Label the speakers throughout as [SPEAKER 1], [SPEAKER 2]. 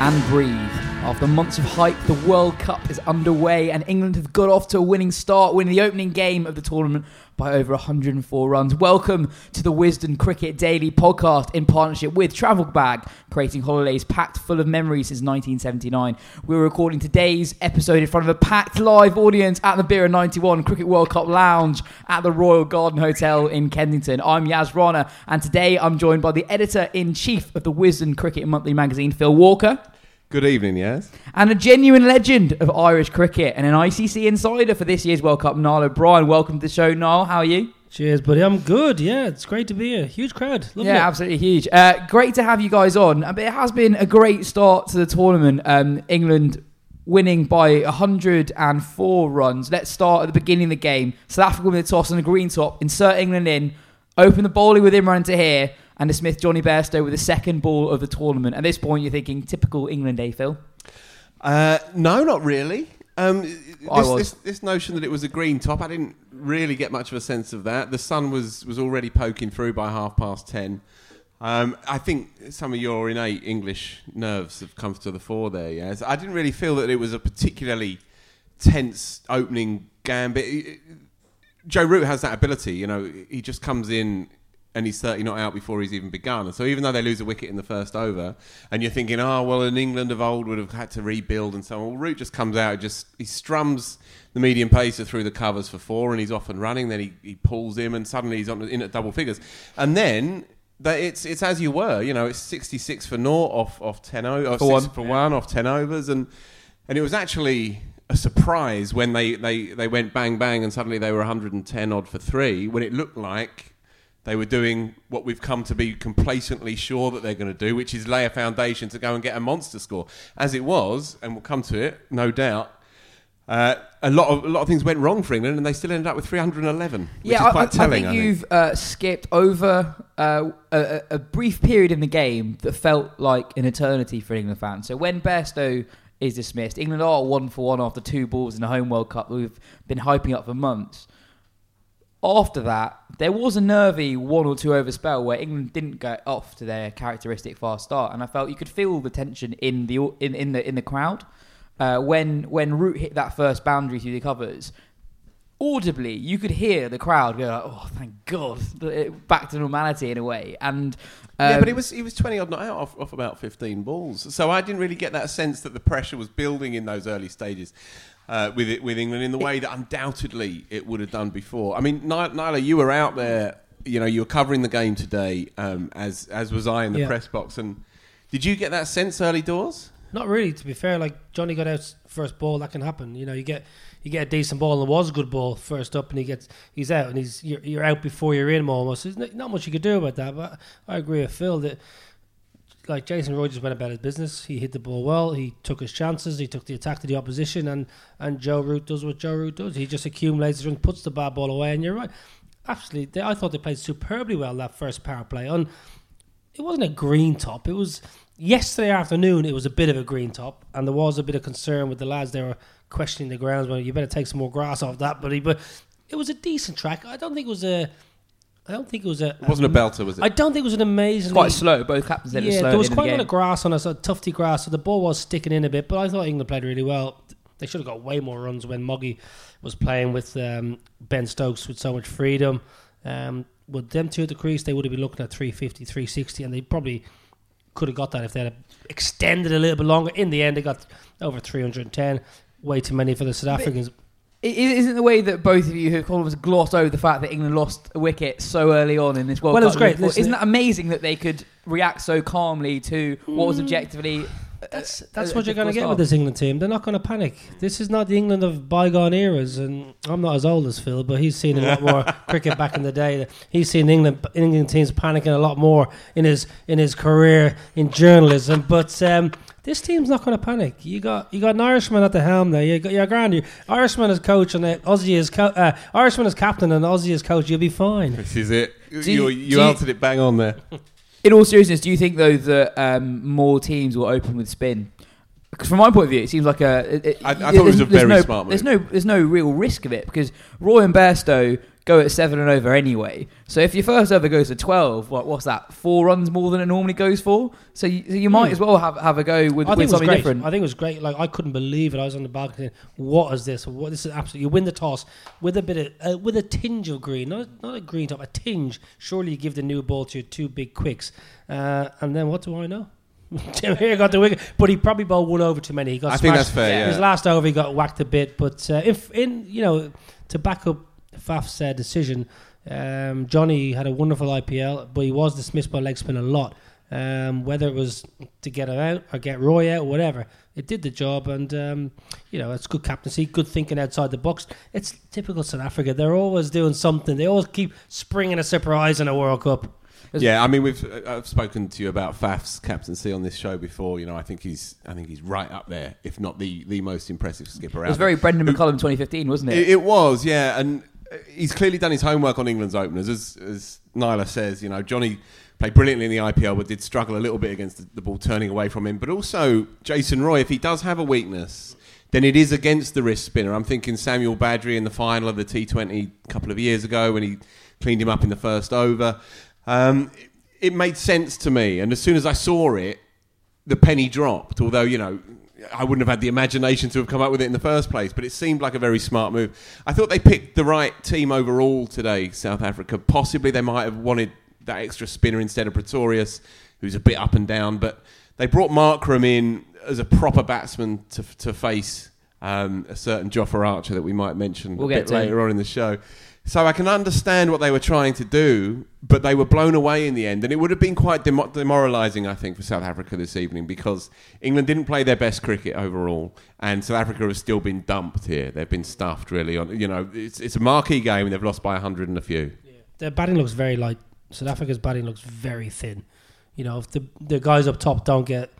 [SPEAKER 1] and breathe. After months of hype, the World Cup is underway, and England have got off to a winning start, winning the opening game of the tournament by over 104 runs. Welcome to the Wisden Cricket Daily podcast in partnership with Travel Bag, creating holidays packed full of memories since 1979. We're recording today's episode in front of a packed live audience at the Bira 91 Cricket World Cup Lounge at the Royal Garden Hotel in Kensington. I'm Yas Rana, and today I'm joined by the editor in chief of the Wisden Cricket Monthly magazine, Phil Walker.
[SPEAKER 2] Good evening, Yas.
[SPEAKER 1] And a genuine legend of Irish cricket and an ICC insider for this year's World Cup, Niall O'Brien. Welcome to the show, Niall. How are you?
[SPEAKER 3] Cheers, buddy. I'm good. Yeah, it's great to be here. Huge crowd. Lovely.
[SPEAKER 1] yeah, absolutely huge. Uh, great to have you guys on. I it has been a great start to the tournament. Um, England winning by 104 runs. Let's start at the beginning of the game. South Africa with the toss and a green top. Insert England in. Open the bowling with Imran Tahir and the Smith Jonny Bairstow with the second ball of the tournament. At this point, you're thinking typical England day, Phil.
[SPEAKER 2] Uh, no, not really. Um, this. This, this notion that it was a green top, I didn't really get much of a sense of that. The sun was, was already poking through by half past ten. Um, I think some of your innate English nerves have come to the fore there. Yes, I didn't really feel that it was a particularly tense opening gambit. Joe Root has that ability. You know, he just comes in and he's 30 not out before he's even begun. So even though they lose a wicket in the first over, and you're thinking, oh, well, in England of old would have had to rebuild and so on. Well, Root just comes out, just he strums the medium pacer through the covers for four, and he's off and running. Then he, he pulls him, and suddenly he's on in at double figures. And then that it's it's as you were, you know, it's 66 for naught off off 10 over,
[SPEAKER 1] For one.
[SPEAKER 2] for one off 10 overs, and and it was actually a surprise when they, they, they went bang bang and suddenly they were 110 odd for three when it looked like they were doing what we've come to be complacently sure that they're going to do, which is lay a foundation to go and get a monster score. As it was, and we'll come to it, no doubt. Uh, a lot of a lot of things went wrong for England, and they still ended up with 311, which
[SPEAKER 1] yeah,
[SPEAKER 2] is
[SPEAKER 1] I-
[SPEAKER 2] quite
[SPEAKER 1] I,
[SPEAKER 2] telling.
[SPEAKER 1] I think you've uh, skipped over uh, a, a brief period in the game that felt like an eternity for England fans. So when Bairstow is dismissed, England are one for one after two balls in the home World Cup that we've been hyping up for months. After that, there was a nervy one or two over spell where England didn't get off to their characteristic fast start, and I felt you could feel the tension in the in, in the in the crowd uh, when when Root hit that first boundary through the covers audibly you could hear the crowd go like, oh thank god back to normality in a way and um,
[SPEAKER 2] yeah, but he was he was 20 odd not out off, off about 15 balls. So I didn't really get that sense that the pressure was building in those early stages. Uh, with it, with England in the way that undoubtedly it would have done before. I mean, Niall, you were out there. You know, you were covering the game today, um, as as was I in the
[SPEAKER 3] Yeah.
[SPEAKER 2] press box. And did you get that sense early doors?
[SPEAKER 3] Not really, to be fair. Like Jonny got out first ball, that can happen. You know, you get you get a decent ball, and it was a good ball first up, and he gets he's out, and he's you're, you're out before you're in almost. There's not much you could do about that. But I agree with Phil that like Jason Roy just went about his business. He hit the ball well. He took his chances. He took the attack to the opposition, and and Joe Root does what Joe Root does. He just accumulates and puts the bad ball away. And you're right. Absolutely, they, I thought they played superbly well that first power play. On it wasn't a green top. It was yesterday afternoon. It was a bit of a green top, and there was a bit of concern with the lads. They were questioning the grounds. Well, you better take some more grass off that, buddy. But it was a decent track. I don't think it was a. I don't think it was a.
[SPEAKER 2] It wasn't a belter, was it?
[SPEAKER 3] I don't think it was an amazing.
[SPEAKER 1] It's quite slow. Both captains said it was
[SPEAKER 3] Yeah,
[SPEAKER 1] slow.
[SPEAKER 3] there was
[SPEAKER 1] at the
[SPEAKER 3] quite a
[SPEAKER 1] end
[SPEAKER 3] lot
[SPEAKER 1] of
[SPEAKER 3] of grass on us, a tufty grass, so the ball was sticking in a bit. But I thought England played really well. They should have got way more runs when Moggy was playing with um, Ben Stokes with so much freedom. Um, with them two at the crease, they would have been looking at 350, 360, and they probably could have got that if they had extended a little bit longer. In the end, they got over 310. Way too many for the South Africans.
[SPEAKER 1] It it isn't the way that both of you have kind of glossed over the fact that England lost a wicket so early on in this World
[SPEAKER 3] Well, it was
[SPEAKER 1] Cup.
[SPEAKER 3] great.
[SPEAKER 1] Liverpool.
[SPEAKER 3] Listen,
[SPEAKER 1] Isn't that amazing that they could react so calmly to what was objectively? uh,
[SPEAKER 3] That's that's
[SPEAKER 1] a
[SPEAKER 3] what you're going to get with this England team. They're not going to panic. This is not the England of bygone eras, and I'm not as old as Phil, but he's seen a lot more cricket back in the day. He's seen England England teams panicking a lot more in his in his career in journalism. But um, this team's not going to panic. You got you got an Irishman at the helm there. You got your grand you Irishman as coach and uh, Aussie as co- uh, Irishman as captain and Aussie as coach. You'll be fine.
[SPEAKER 2] This is it. You,
[SPEAKER 1] you-
[SPEAKER 2] you,
[SPEAKER 1] do you-
[SPEAKER 2] answered it bang on there.
[SPEAKER 1] In all seriousness, do you think though that um, more teams will open with spin? Because from my point of view, it seems like a. It, it-
[SPEAKER 2] I- I thought
[SPEAKER 1] there's-
[SPEAKER 2] it was a very
[SPEAKER 1] no,
[SPEAKER 2] smart
[SPEAKER 1] There's no, there's no real risk of it because Roy and Bairstow go at seven and over anyway. So if your first over goes to twelve, what, what's that? Four runs more than it normally goes for. So you, so you might
[SPEAKER 3] Hmm.
[SPEAKER 1] as well have, have a go with,
[SPEAKER 3] I think
[SPEAKER 1] with
[SPEAKER 3] it was
[SPEAKER 1] something
[SPEAKER 3] great.
[SPEAKER 1] different.
[SPEAKER 3] I think it was great. Like I couldn't believe it. I was on the balcony. What is this? What this is absolutely. You win the toss with a bit of uh, with a tinge of green, not not a green top, a tinge. Surely you give the new ball to your two big quicks, uh, and then what do I know? Tim here got the wicket, but he probably bowled one over too many. He got
[SPEAKER 2] I think
[SPEAKER 3] smashed.
[SPEAKER 2] that's fair. Yeah.
[SPEAKER 3] His last over, he got whacked a bit. But uh, if in you know to back up Faf's uh, decision, um, Jonny had a wonderful IPL, but he was dismissed by leg spin a lot. Um, whether it was to get him out or get Roy out, or whatever, it did the job. And um, you know, it's good captaincy, good thinking outside the box. It's typical South Africa. They're always doing something. They always keep springing a surprise in a World Cup.
[SPEAKER 2] Yeah, I mean, we've uh, I've spoken to you about Faf's captaincy on this show before. You know, I think he's I think he's right up there, if not the the most impressive skipper.
[SPEAKER 1] it was
[SPEAKER 2] out
[SPEAKER 1] very
[SPEAKER 2] there.
[SPEAKER 1] Brendon McCullum 2015, wasn't it?
[SPEAKER 2] It, it was, yeah, and he's clearly done his homework on England's openers, as as Niall says. You know, Jonny played brilliantly in the IPL, but did struggle a little bit against the, the ball turning away from him. But also, Jason Roy, if he does have a weakness, then it is against the wrist spinner. I'm thinking Samuel Badree in the final of the T20 a couple of years ago when he cleaned him up in the first over. Um, it, it made sense to me, and as soon as I saw it, the penny dropped. Although you know, I wouldn't have had the imagination to have come up with it in the first place. But it seemed like a very smart move. I thought they picked the right team overall today, South Africa. Possibly they might have wanted that extra spinner instead of Pretorius, who's a bit up and down. But they brought Markram in as a proper batsman to to face um, a certain Jofra Archer that we might mention
[SPEAKER 1] We'll
[SPEAKER 2] a bit
[SPEAKER 1] him.
[SPEAKER 2] later on in the show. So I can understand what they were trying to do, but they were blown away in the end, and it would have been quite demo- demoralising, I think, for South Africa this evening because England didn't play their best cricket overall, and South Africa has still been dumped here. They've been stuffed, really. On you know, it's, it's a marquee game, and they've lost by hundred and a few.
[SPEAKER 3] Their batting looks very light. South Africa's batting looks very thin. You know, if the the guys up top don't get,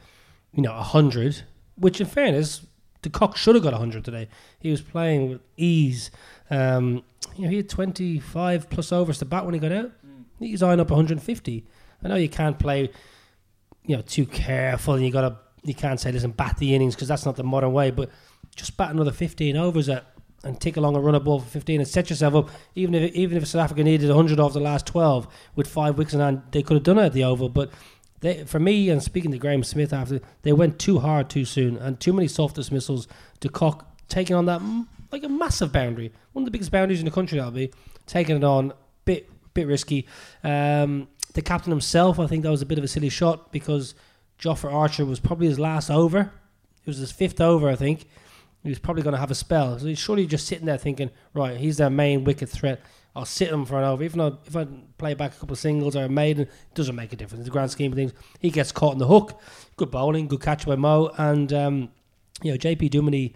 [SPEAKER 3] you know, hundred, which in fairness, De Kock should have got hundred today. He was playing with ease. Um, you know, he had twenty five plus overs to bat when he got out. He's eyeing up one hundred and fifty. I know you can't play, you know, too careful, and you got to you can't say listen bat the innings because that's not the modern way. But just bat another fifteen overs at and take along a run for 15 and set yourself up. Even if even if South Africa needed 100 off the last 12 with five wickets in hand, they could have done it at the Oval. But they, for me, and speaking to Graham Smith after, they went too hard too soon and too many soft dismissals. De Kock taking on that like a massive boundary, one of the biggest boundaries in the country. That'll be taking it on, bit bit risky. Um, the captain himself, I think that was a bit of a silly shot because Jofra Archer was probably his last over. It was his fifth over, I think. He was probably going to have a spell. So he's surely just sitting there thinking, right, he's their main wicket threat. I'll sit him for an over. Even though if I play back a couple of singles or a maiden, it doesn't make a difference. In the grand scheme of things, he gets caught in the hook. Good bowling, good catch by Mo. And, um, you know, JP Duminy,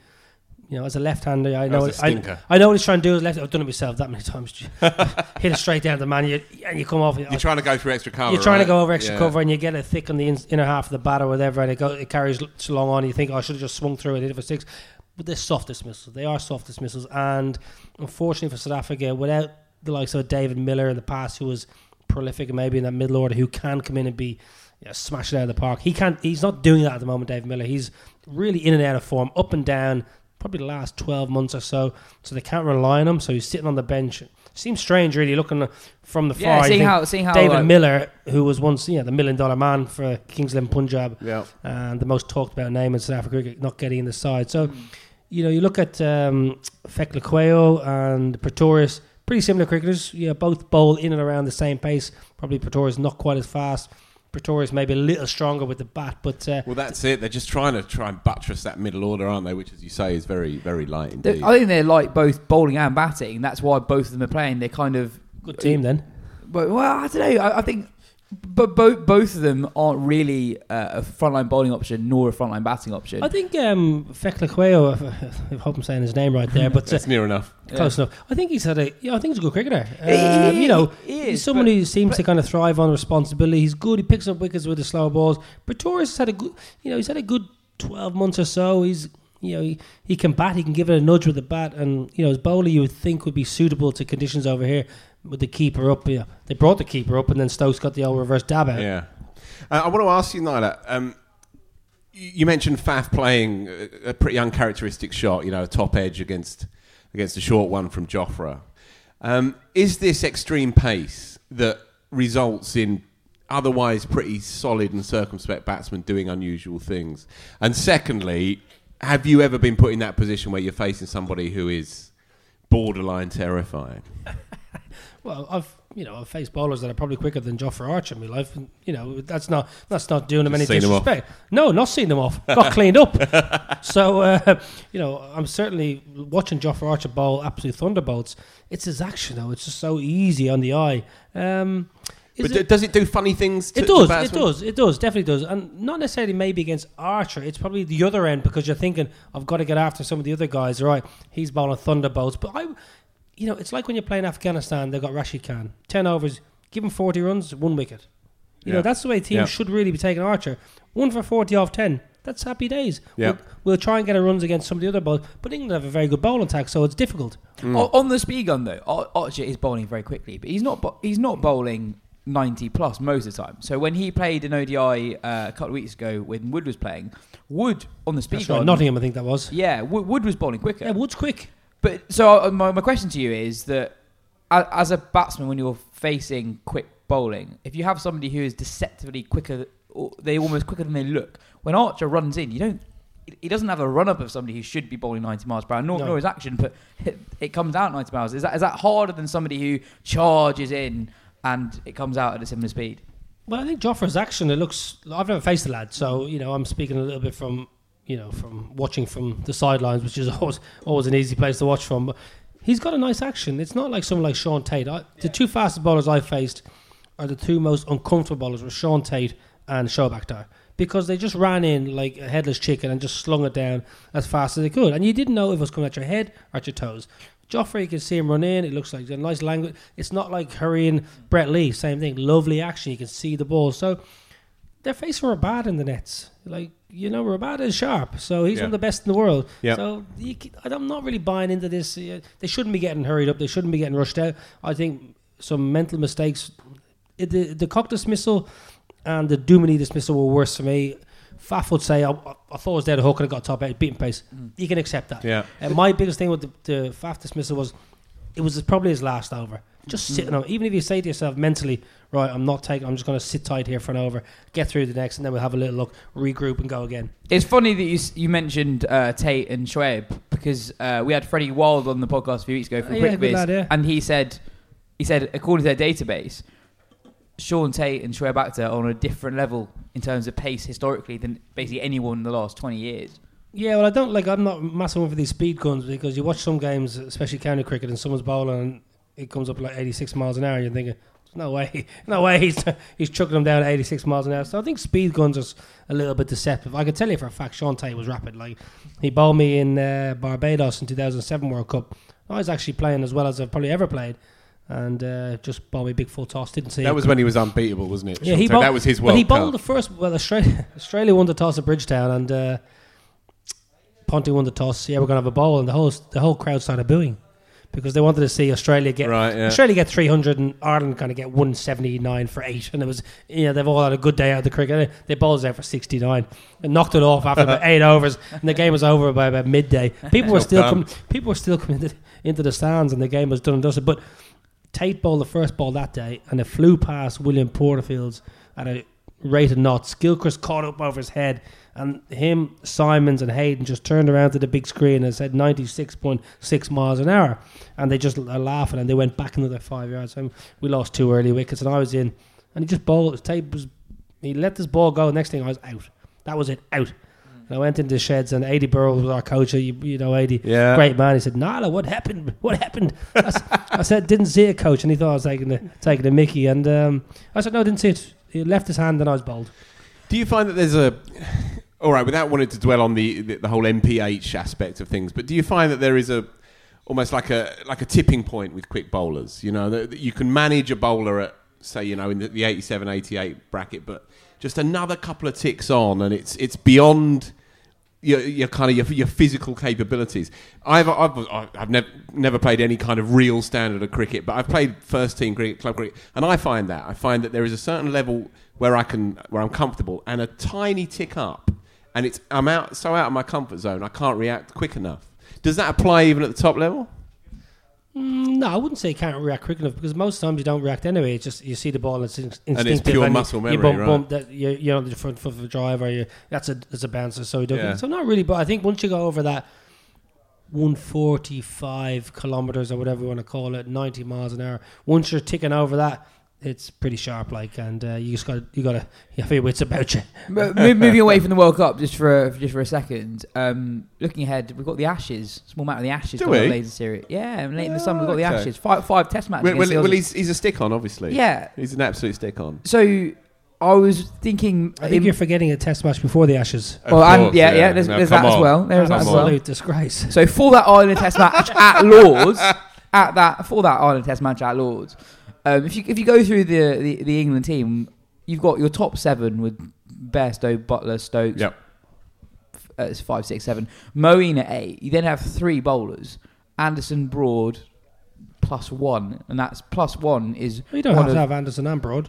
[SPEAKER 3] you know, as a left-hander, I know I. I know what he's trying to do. As left, I've done it myself that many times. Hit it straight down the man, you, and you come off.
[SPEAKER 2] You're trying to go through extra cover.
[SPEAKER 3] You're trying
[SPEAKER 2] right?
[SPEAKER 3] to go over extra
[SPEAKER 2] Yeah.
[SPEAKER 3] cover, and you get it thick on the in, inner half of the bat or whatever, and it, go, it carries so long on. You think, oh, I should have just swung through it, hit it for six. But they're soft dismissals. They are soft dismissals, and unfortunately for South Africa, without the likes of David Miller in the past, who was prolific and maybe in that middle order, who can come in and be you know, smash it out of the park. He can't. He's not doing that at the moment, David Miller. He's really in and out of form, up and down. Probably the last twelve months or so. So they can't rely on him. So he's sitting on the bench. Seems strange, really, looking from the far.
[SPEAKER 1] Yeah,
[SPEAKER 3] you
[SPEAKER 1] seeing how seeing how
[SPEAKER 3] David
[SPEAKER 1] like,
[SPEAKER 3] Miller, who was once yeah, the million dollar man for Kings Eleven Punjab
[SPEAKER 2] Yeah.
[SPEAKER 3] and the most talked about name in South Africa cricket, not getting in the side. So, you know, you look at um, Phehlukwayo and Pretorius, pretty similar cricketers. Yeah, both bowl in and around the same pace. Probably Pretorius not quite as fast. Pretorius maybe a little stronger with the bat, but uh,
[SPEAKER 2] Well, that's it. They're just trying to try and buttress that middle order, aren't they? Which, as you say, is very, very light indeed.
[SPEAKER 1] I think they're like both bowling and batting. That's why both of them are playing. They're kind of
[SPEAKER 3] good team then.
[SPEAKER 1] But well, I don't know. I, I think, but both both of them aren't really uh, a frontline bowling option nor a frontline batting option.
[SPEAKER 3] I think um, Phehlukwayo, I hope I'm saying his name right there, but uh,
[SPEAKER 2] That's near enough.
[SPEAKER 3] Close enough. I think he's had a. Yeah, I think he's a good cricketer.
[SPEAKER 1] He- he-
[SPEAKER 3] Um, you know,
[SPEAKER 1] he
[SPEAKER 3] he's someone
[SPEAKER 1] but-
[SPEAKER 3] who seems
[SPEAKER 1] but-
[SPEAKER 3] to kind of thrive on responsibility. He's good. He picks up wickets with the slow balls. Pretorius has had a good. You know, he's had a good twelve months or so. He's. You know, he, he can bat. He can give it a nudge with the bat, and you know, his bowler you would think would be suitable to conditions over here with the keeper up. Yeah, they brought the keeper up, and then Stokes got the old reverse dab out.
[SPEAKER 2] Yeah. Uh, I want to ask you, Niall. Um, you mentioned Faf playing a, a pretty uncharacteristic shot. You know, a top edge against against a short one from Jofra. Um, is this extreme pace that results in otherwise pretty solid and circumspect batsmen doing unusual things? And secondly, have you ever been put in that position where you're facing somebody who is borderline terrifying?
[SPEAKER 3] Well, I've you know I've faced bowlers that are probably quicker than Jofra Archer in my life, and you know that's not that's not doing them
[SPEAKER 2] Just
[SPEAKER 3] any
[SPEAKER 2] seen them
[SPEAKER 3] disrespect. No, not seeing them off. Got cleaned up. So uh, you know I'm certainly watching Jofra Archer bowl absolute thunderbolts. It's his action though; it's just so easy on the eye. Um,
[SPEAKER 2] But
[SPEAKER 3] it-
[SPEAKER 2] does it do funny things? To,
[SPEAKER 3] it does. It does. It does. Definitely does. And not necessarily maybe against Archer. It's probably the other end because you're thinking I've got to get after some of the other guys. Right? He's bowling thunderbolts, but I, you know, it's like when you're playing Afghanistan. They've got Rashid Khan, ten overs, give him forty runs, one wicket. You
[SPEAKER 2] Yeah.
[SPEAKER 3] know, that's the way teams
[SPEAKER 2] Yeah.
[SPEAKER 3] should really be taking Archer. One for forty off ten. That's happy days.
[SPEAKER 2] Yeah.
[SPEAKER 3] We'll, we'll try and get a runs against some of the other bowlers, but England have a very good bowling attack, so it's difficult.
[SPEAKER 1] O- on the speed gun though, Ar- Archer is bowling very quickly, but he's not. Bo- he's not bowling ninety plus most of the time. So when he played an ODI uh, a couple of weeks ago when Wood was playing, Wood on the speed
[SPEAKER 3] That's right.
[SPEAKER 1] gun,
[SPEAKER 3] Nottingham, I think that was.
[SPEAKER 1] yeah, Wood, Wood was bowling quicker.
[SPEAKER 3] Yeah, Wood's quick.
[SPEAKER 1] But so uh, my, my question to you is that as a batsman, when you're facing quick bowling, if you have somebody who is deceptively quicker, or they almost quicker than they look, when Archer runs in, you don't. He doesn't have a run up of somebody who should be bowling 90 miles per hour, nor,
[SPEAKER 3] No.
[SPEAKER 1] nor his action, but it, it comes out 90 miles. Is that is that harder than somebody who charges in and it comes out at a similar speed?
[SPEAKER 3] Well, I think Jofra's action. It looks. I've never faced the lad, so you know I'm speaking a little bit from you know from watching from the sidelines, which is always always an easy place to watch from. But he's got a nice action. It's not like someone like Shaun Tait. I, The two fastest bowlers I faced are the two most uncomfortable bowlers were Shaun Tait and Shoaib Akhtar because they just ran in like a headless chicken and just slung it down as fast as they could, and you didn't know if it was coming at your head or at your toes. Jofra, you can see him run in. It looks like a nice language. It's not like hurrying Brett Lee. Same thing. Lovely action. You can see the ball. So they're facing bad in the nets. Like you know, Rabada is sharp. So he's
[SPEAKER 2] Yeah.
[SPEAKER 3] one of the best in the world.
[SPEAKER 2] Yeah.
[SPEAKER 3] So you, c- I'm not really buying into this. They shouldn't be getting hurried up. They shouldn't be getting rushed out. I think some mental mistakes. The De Kock dismissal and the Duminy dismissal were worse for me. Faf would say, I, I thought it was there the hook and I got top eight, beating pace. Mm. You can accept that.
[SPEAKER 2] Yeah.
[SPEAKER 3] And my biggest thing with the, the Faf dismissal was it was probably his last over. Just sitting on, even if you say to yourself mentally, right, I'm not taking, I'm just going to sit tight here for an over, get through the next, and then we'll have a little look, regroup, and go again.
[SPEAKER 1] It's funny that you you mentioned uh, Tait and Shoaib because uh, we had Freddie Wilde on the podcast a few weeks ago for
[SPEAKER 3] Oh, yeah,
[SPEAKER 1] Quick
[SPEAKER 3] yeah.
[SPEAKER 1] and he said he said according to their database, Shaun Tait and Shoaib Akhtar are on a different level in terms of pace historically than basically anyone in the last twenty years.
[SPEAKER 3] Yeah, well, I don't like. I'm not massive one for these speed guns because you watch some games, especially county cricket, and someone's bowling and it comes up like 86 miles an hour. And you're thinking, there's no way, no way he's he's chucking them down at 86 miles an hour. So I think speed guns are a little bit deceptive. I can tell you for a fact, Shaun Tait was rapid. Like he bowled me in uh, Barbados in 2007 World Cup. I was actually playing as well as I've probably ever played, and uh, just bowled me a big full toss. Didn't see
[SPEAKER 2] That was when he was unbeatable, wasn't it?
[SPEAKER 3] yeah, he bowled,
[SPEAKER 2] that was his World
[SPEAKER 3] he bowled
[SPEAKER 2] Cup.
[SPEAKER 3] the first. Well, Australia Australia won the toss at Bridgetown, and uh, Ponty won the toss. Yeah, we're gonna have a bowl, and the whole the whole crowd started booing because they wanted to see Australia get
[SPEAKER 2] Right, yeah.
[SPEAKER 3] Australia get three hundred and Ireland kind of get one seventy nine for eight, and it was you know they've all had a good day out of the cricket. They bowled out for sixty nine and knocked it off after about eight overs, and the game was over by about midday. People were still coming. People were still coming into, into the stands, and the game was done and dusted. But Tait bowled the first ball that day, and it flew past William Porterfield's at a rate of knots. Gilchrist caught up over his head, and him, Symonds, and Hayden just turned around to the big screen and said 96.6 miles an hour. And they just are laughing, and they went back another five yards. And we lost two early wickets, and I was in, and he just bowled. Tait was, he let this ball go. Next thing, I was out. That was it, out. And I went into the sheds, and Adi Birrell was our coach. You, you know, Adi,
[SPEAKER 2] Yeah.
[SPEAKER 3] great man. He said, "Nala, what happened? What happened?" I said, "Didn't see it, coach." And he thought I was taking the taking the Mickey. And um, I said, "No, didn't see it." He left his hand, and I was bowled.
[SPEAKER 2] Do you find that there's a all right without wanting to dwell on the, the the whole MPH aspect of things, but do you find that there is a almost like a like a tipping point with quick bowlers? You know that, that you can manage a bowler at say you know in the, the 87, 88 bracket, but just another couple of ticks on, and it's it's beyond. Your, your kind of your, your physical capabilities. I've I've I've never never played any kind of real standard of cricket, but I've played first team cricket, club cricket, and I find that I find that there is a certain level where I can where I'm comfortable, and a tiny tick up, and it's I'm out so out of my comfort zone, I can't react quick enough. Does that apply even at the top level?
[SPEAKER 3] Mm, No, I wouldn't say you can't react quick enough because most times you don't react anyway. It's just you see the ball and it's in- instinctive.
[SPEAKER 2] pure
[SPEAKER 3] you-
[SPEAKER 2] muscle
[SPEAKER 3] you,
[SPEAKER 2] memory,
[SPEAKER 3] bump,
[SPEAKER 2] right.
[SPEAKER 3] bump that you, you're on the front foot of the drive or you, that's a that's a bouncer. So you don't.
[SPEAKER 2] Yeah.
[SPEAKER 3] So not really, but I think once you go over that 145 kilometers or whatever you want to call it, 90 miles an hour. Once you're ticking over that, it's pretty sharp. Like, and uh, you just got you got to you have your wits about you.
[SPEAKER 1] But mo- moving away from the World Cup just for a, just for a second, um, looking ahead, we've got the Ashes, small amount of the Ashes.
[SPEAKER 2] Do we?
[SPEAKER 1] later this year. Yeah, and late in the summer we've got the
[SPEAKER 2] Okay.
[SPEAKER 1] Ashes. Five, five Test matches.
[SPEAKER 2] Well, well, well, he's, he's a stick on, obviously.
[SPEAKER 1] yeah.
[SPEAKER 2] he's an absolute stick on.
[SPEAKER 1] So I was thinking.
[SPEAKER 3] I think you're forgetting a test match before the Ashes.
[SPEAKER 2] Of
[SPEAKER 1] well, and
[SPEAKER 2] course,
[SPEAKER 1] yeah, yeah. There's,
[SPEAKER 2] No,
[SPEAKER 1] there's
[SPEAKER 2] come
[SPEAKER 1] that as well. There's that as well.
[SPEAKER 3] Absolute disgrace.
[SPEAKER 1] So for that Ireland Test match at Lords, at that for that Ireland Test match at Lords, um, if you if you go through the, the the England team, you've got your top seven with Bairstow, Buttler, Stokes.
[SPEAKER 2] Yep.
[SPEAKER 1] Uh, it's five, six, seven. Moeen at eight. You then have three bowlers: Anderson, Broad, plus one, and that's plus one is
[SPEAKER 3] You don't have
[SPEAKER 1] of-
[SPEAKER 3] to have Anderson and Broad.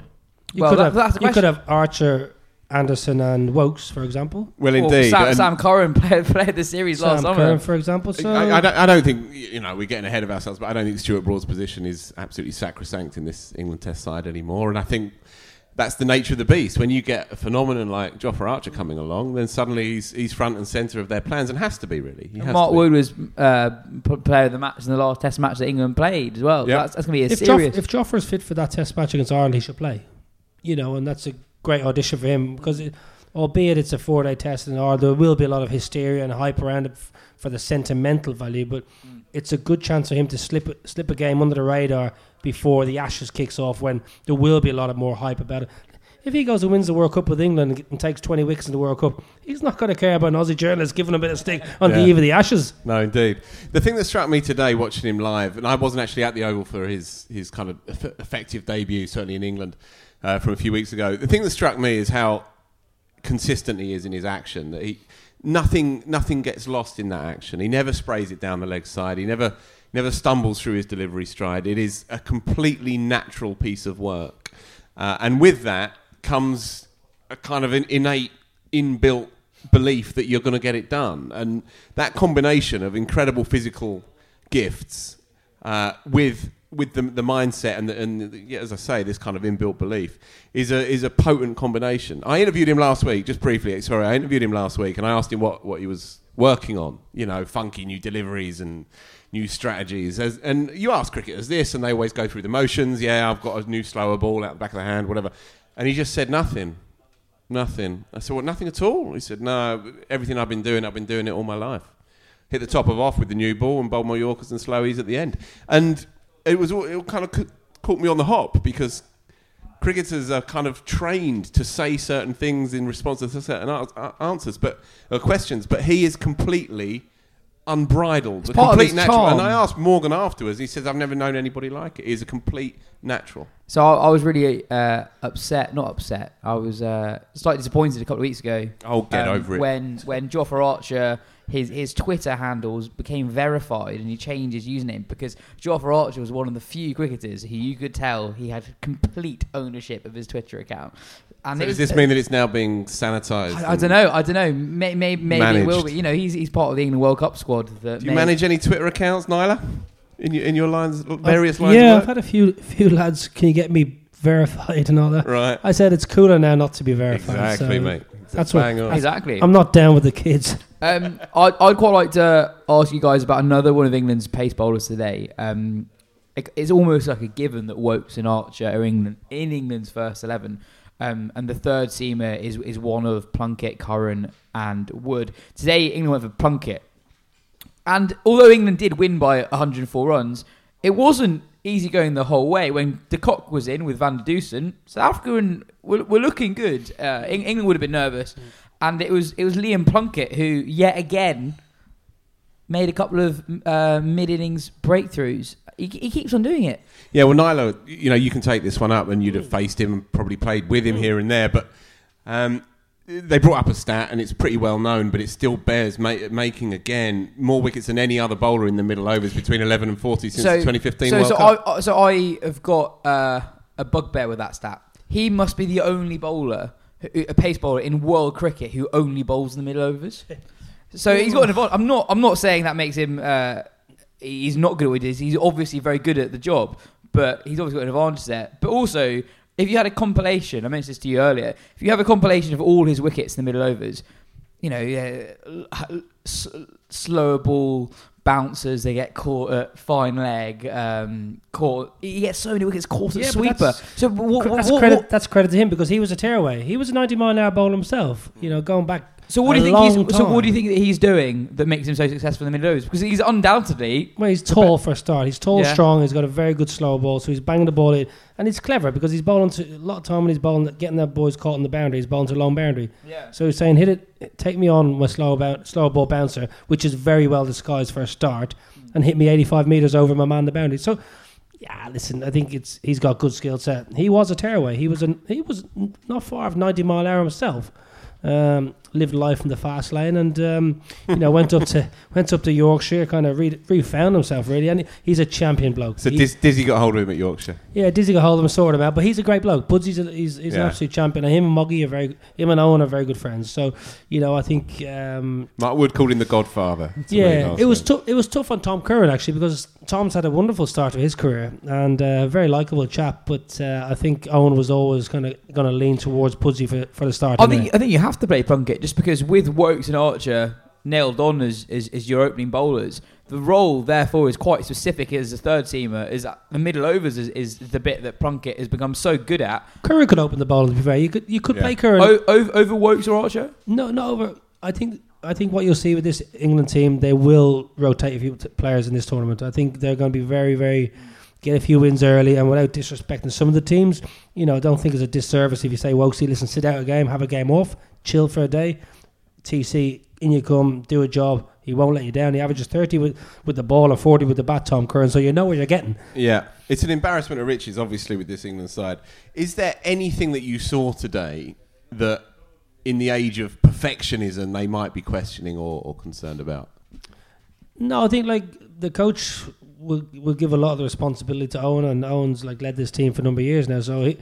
[SPEAKER 3] You
[SPEAKER 1] Well,
[SPEAKER 3] could
[SPEAKER 1] that-
[SPEAKER 3] have
[SPEAKER 1] that's the
[SPEAKER 3] you could have Archer, Anderson, and Woakes, for example.
[SPEAKER 2] Well,
[SPEAKER 1] Well,
[SPEAKER 2] indeed.
[SPEAKER 1] Sam,
[SPEAKER 2] and-
[SPEAKER 1] Sam Curran played, played the series
[SPEAKER 3] Sam
[SPEAKER 1] last summer.
[SPEAKER 3] Curran, for example. So
[SPEAKER 2] I, I, don't, I don't think you know we're getting ahead of ourselves, but I don't think Stuart Broad's position is absolutely sacrosanct in this England Test side anymore. And I think that's the nature of the beast. When you get a phenomenon like Jofra Archer coming along, then suddenly he's, he's front and centre of their plans, and has to be really. He has
[SPEAKER 1] Mark. Wood was uh, player of the match in the last Test match that England played as well.
[SPEAKER 2] Yep.
[SPEAKER 1] That's, that's going to be a
[SPEAKER 3] if,
[SPEAKER 1] serious.
[SPEAKER 3] Joff, if Jofra's fit for that Test match against Ireland, he should play. You know, and that's a great audition for him because, it, albeit it's a four-day test in Ireland, there will be a lot of hysteria and hype around it f- for the sentimental value. But mm. it's a good chance for him to slip slip a game under the radar before the Ashes kicks off, when there will be a lot of more hype about it. If he goes and wins the World Cup with England and, and takes 20 wickets in the World Cup, he's not going to care about an Aussie journalist giving him a bit of stick on the eve of the Ashes.
[SPEAKER 2] No, indeed. The thing that struck me today watching him live, and I wasn't actually at the Oval for his, his kind of effective debut, certainly in England, uh, from a few weeks ago. The thing that struck me is how consistent he is in his action. That he nothing nothing gets lost in that action. He never sprays it down the leg side. He never never stumbles through his delivery stride. It is a completely natural piece of work, uh, and with that comes a kind of an innate, inbuilt belief that you're going to get it done, and that combination of incredible physical gifts uh, with with the, the mindset and, the, and the, yeah, as I say, this kind of inbuilt belief is a is a potent combination. I interviewed him last week, just briefly. Sorry, I interviewed him last week, and I asked him what, what he was working on. You know, funky new deliveries and new strategies. As, and you ask cricketers this, and they always go through the motions. Yeah, I've got a new slower ball out the back of the hand, whatever. And he just said nothing. Nothing. I said, well, nothing at all. He said, no, everything I've been doing, I've been doing it all my life. Hit the top of off with the new ball and bowl my Yorkers and slowies at the end. And it was all, it kind of caught me on the hop because cricketers are kind of trained to say certain things in response to certain a- a- answers, but uh, questions. But he is completely unbridled, a
[SPEAKER 1] part of
[SPEAKER 2] complete natural. And. I asked Morgan afterwards. He says, "I've never known anybody like it. He's a complete natural."
[SPEAKER 1] So I, I was really uh, upset, not upset. I was uh, slightly disappointed a couple of weeks ago.
[SPEAKER 2] Oh, get
[SPEAKER 1] um,
[SPEAKER 2] over it.
[SPEAKER 1] When when Jofra Archer, his his Twitter handles became verified, and he changed his username because Jofra Archer was one of the few cricketers who you could tell he had complete ownership of his Twitter account. And
[SPEAKER 2] So does this mean that it's now being sanitised?
[SPEAKER 1] I, I don't know. I don't know. May, may, maybe it will be. You know, he's he's part of the England World Cup squad. That
[SPEAKER 2] Do you manage any Twitter accounts, Niall? In your in your lines, uh, various lines.
[SPEAKER 3] Yeah,
[SPEAKER 2] of
[SPEAKER 3] I've had a few few lads. Can you get me verified and all that?
[SPEAKER 2] right.
[SPEAKER 3] I said it's cooler now not to be verified.
[SPEAKER 2] Exactly,
[SPEAKER 3] so
[SPEAKER 2] mate.
[SPEAKER 3] That's what-
[SPEAKER 2] Bang on.
[SPEAKER 1] Exactly.
[SPEAKER 3] I'm not down with the kids.
[SPEAKER 1] Um, I'd, I'd quite like to ask you guys about another one of England's pace bowlers today. Um, it- it's almost like a given that Woakes and Archer are England, in England's first 11. Um, and the third seamer is, is one of Plunkett, Curran, and Wood. Today, England went for Plunkett. And although England did win by 104 runs, it wasn't easy going the whole way. When De Kock was in with Van der Dussen, South Africa and were, were looking good. Uh, Eng- England would have been nervous, and it was it was Liam Plunkett who yet again made a couple of uh, mid innings breakthroughs. He, he keeps on doing it.
[SPEAKER 2] Yeah, well, Nilo, you know, you can take this one up, and you'd have faced him and probably played with
[SPEAKER 3] Mm.
[SPEAKER 2] him here and there. But um, they brought up a stat, and it's pretty well known, but it still bears ma- making again more wickets than any other bowler in the middle overs between 11 and 40 since the 2015
[SPEAKER 1] so,
[SPEAKER 2] World
[SPEAKER 1] so
[SPEAKER 2] Cup.
[SPEAKER 1] I, so I have got uh, a bugbear with that stat. He must be the only bowler, a pace bowler in world cricket who only bowls in the middle overs. So he's got an advantage. I'm not. I'm not saying that makes him. Uh, he's not good at what he does. He's obviously very good at the job, but he's obviously got an advantage there. But also, if you had a compilation, I mentioned this to you earlier. If you have a compilation of all his wickets in the middle overs, you know, yeah, s- slower ball bouncers, they get caught at fine leg, um, caught. He gets so many wickets caught at
[SPEAKER 3] Yeah, but
[SPEAKER 1] sweeper.
[SPEAKER 3] that's-
[SPEAKER 1] So what,
[SPEAKER 3] that's
[SPEAKER 1] what-
[SPEAKER 3] credit.
[SPEAKER 1] what-
[SPEAKER 3] That's credit to him because he was a tearaway. He was a 90 mile an hour bowler himself. You know, going back.
[SPEAKER 1] So what do you think? He's, so what do you think that he's doing that makes him so successful in the middle overs? Because he's undoubtedly
[SPEAKER 3] Well, he's tall for a start. He's tall,
[SPEAKER 1] Yeah.
[SPEAKER 3] strong. He's got a very good slow ball, so he's banging the ball in, and he's clever because he's bowling to a lot of time when he's bowling, getting that boys caught in the boundary. He's bowling to a long boundary.
[SPEAKER 1] yeah.
[SPEAKER 3] So he's saying, hit it, take me on my slow, boun slow ball bouncer, which is very well disguised for a start, and hit me 85 metres over my man the boundary. So, yeah, listen, I think it's he's got good skill set. He was a tearaway. He was a, he was not far off 90 mile an hour himself. Um, lived life in the fast lane, and um, you know went up to went up to Yorkshire, kind of re- refound himself really, and he's a champion bloke.
[SPEAKER 2] so
[SPEAKER 3] He-
[SPEAKER 2] Diz, Dizzy got hold of him at Yorkshire.
[SPEAKER 3] yeah, Dizzy got hold of him, sorted him out, but he's a great bloke. Pudsey's a, he's, he's an absolute champion. And him and Moggy are very, him and Eoin are very good friends. So, you know, I think, um,
[SPEAKER 2] Mark Wood called him the Godfather.
[SPEAKER 3] yeah, it was
[SPEAKER 2] week.
[SPEAKER 3] tough. It was tough on Tom Curran actually because Tom's had a wonderful start to his career and a very likable chap. But uh, I think Eoin was always kind of going to lean towards Pudsey for, for the start.
[SPEAKER 1] I think I think you have to play Plunkett just because with Woakes and Archer nailed on as, as, as your opening bowlers, the role therefore is quite specific as a third seamer. Is that the middle overs is, is the bit that Plunkett has become so good at.
[SPEAKER 3] Curran could open the ball. To be fair, you could you could
[SPEAKER 2] Yeah.
[SPEAKER 3] play Curran.
[SPEAKER 1] O- over, over Woakes or Archer?
[SPEAKER 3] No, not Over. I think. I think what you'll see with this England team, they will rotate a few t- players in this tournament. I think they're going to be very, very get a few wins early, and without disrespecting some of the teams, you know, I don't think it's a disservice if you say, "Woakesy, listen, sit out a game, have a game off, chill for a day." TC, in you come, do a job. He won't let you down. He averages thirty with, with the ball and forty with the bat, Tom Curran. So you know what you're getting.
[SPEAKER 2] Yeah, it's an embarrassment of riches, obviously, with this England side. Is there anything that you saw today that, in the age of perfectionism, they might be questioning or, or concerned about?
[SPEAKER 3] No, I think like the coach will will give a lot of the responsibility to Eoin, and Eoin's like led this team for a number of years now. So he,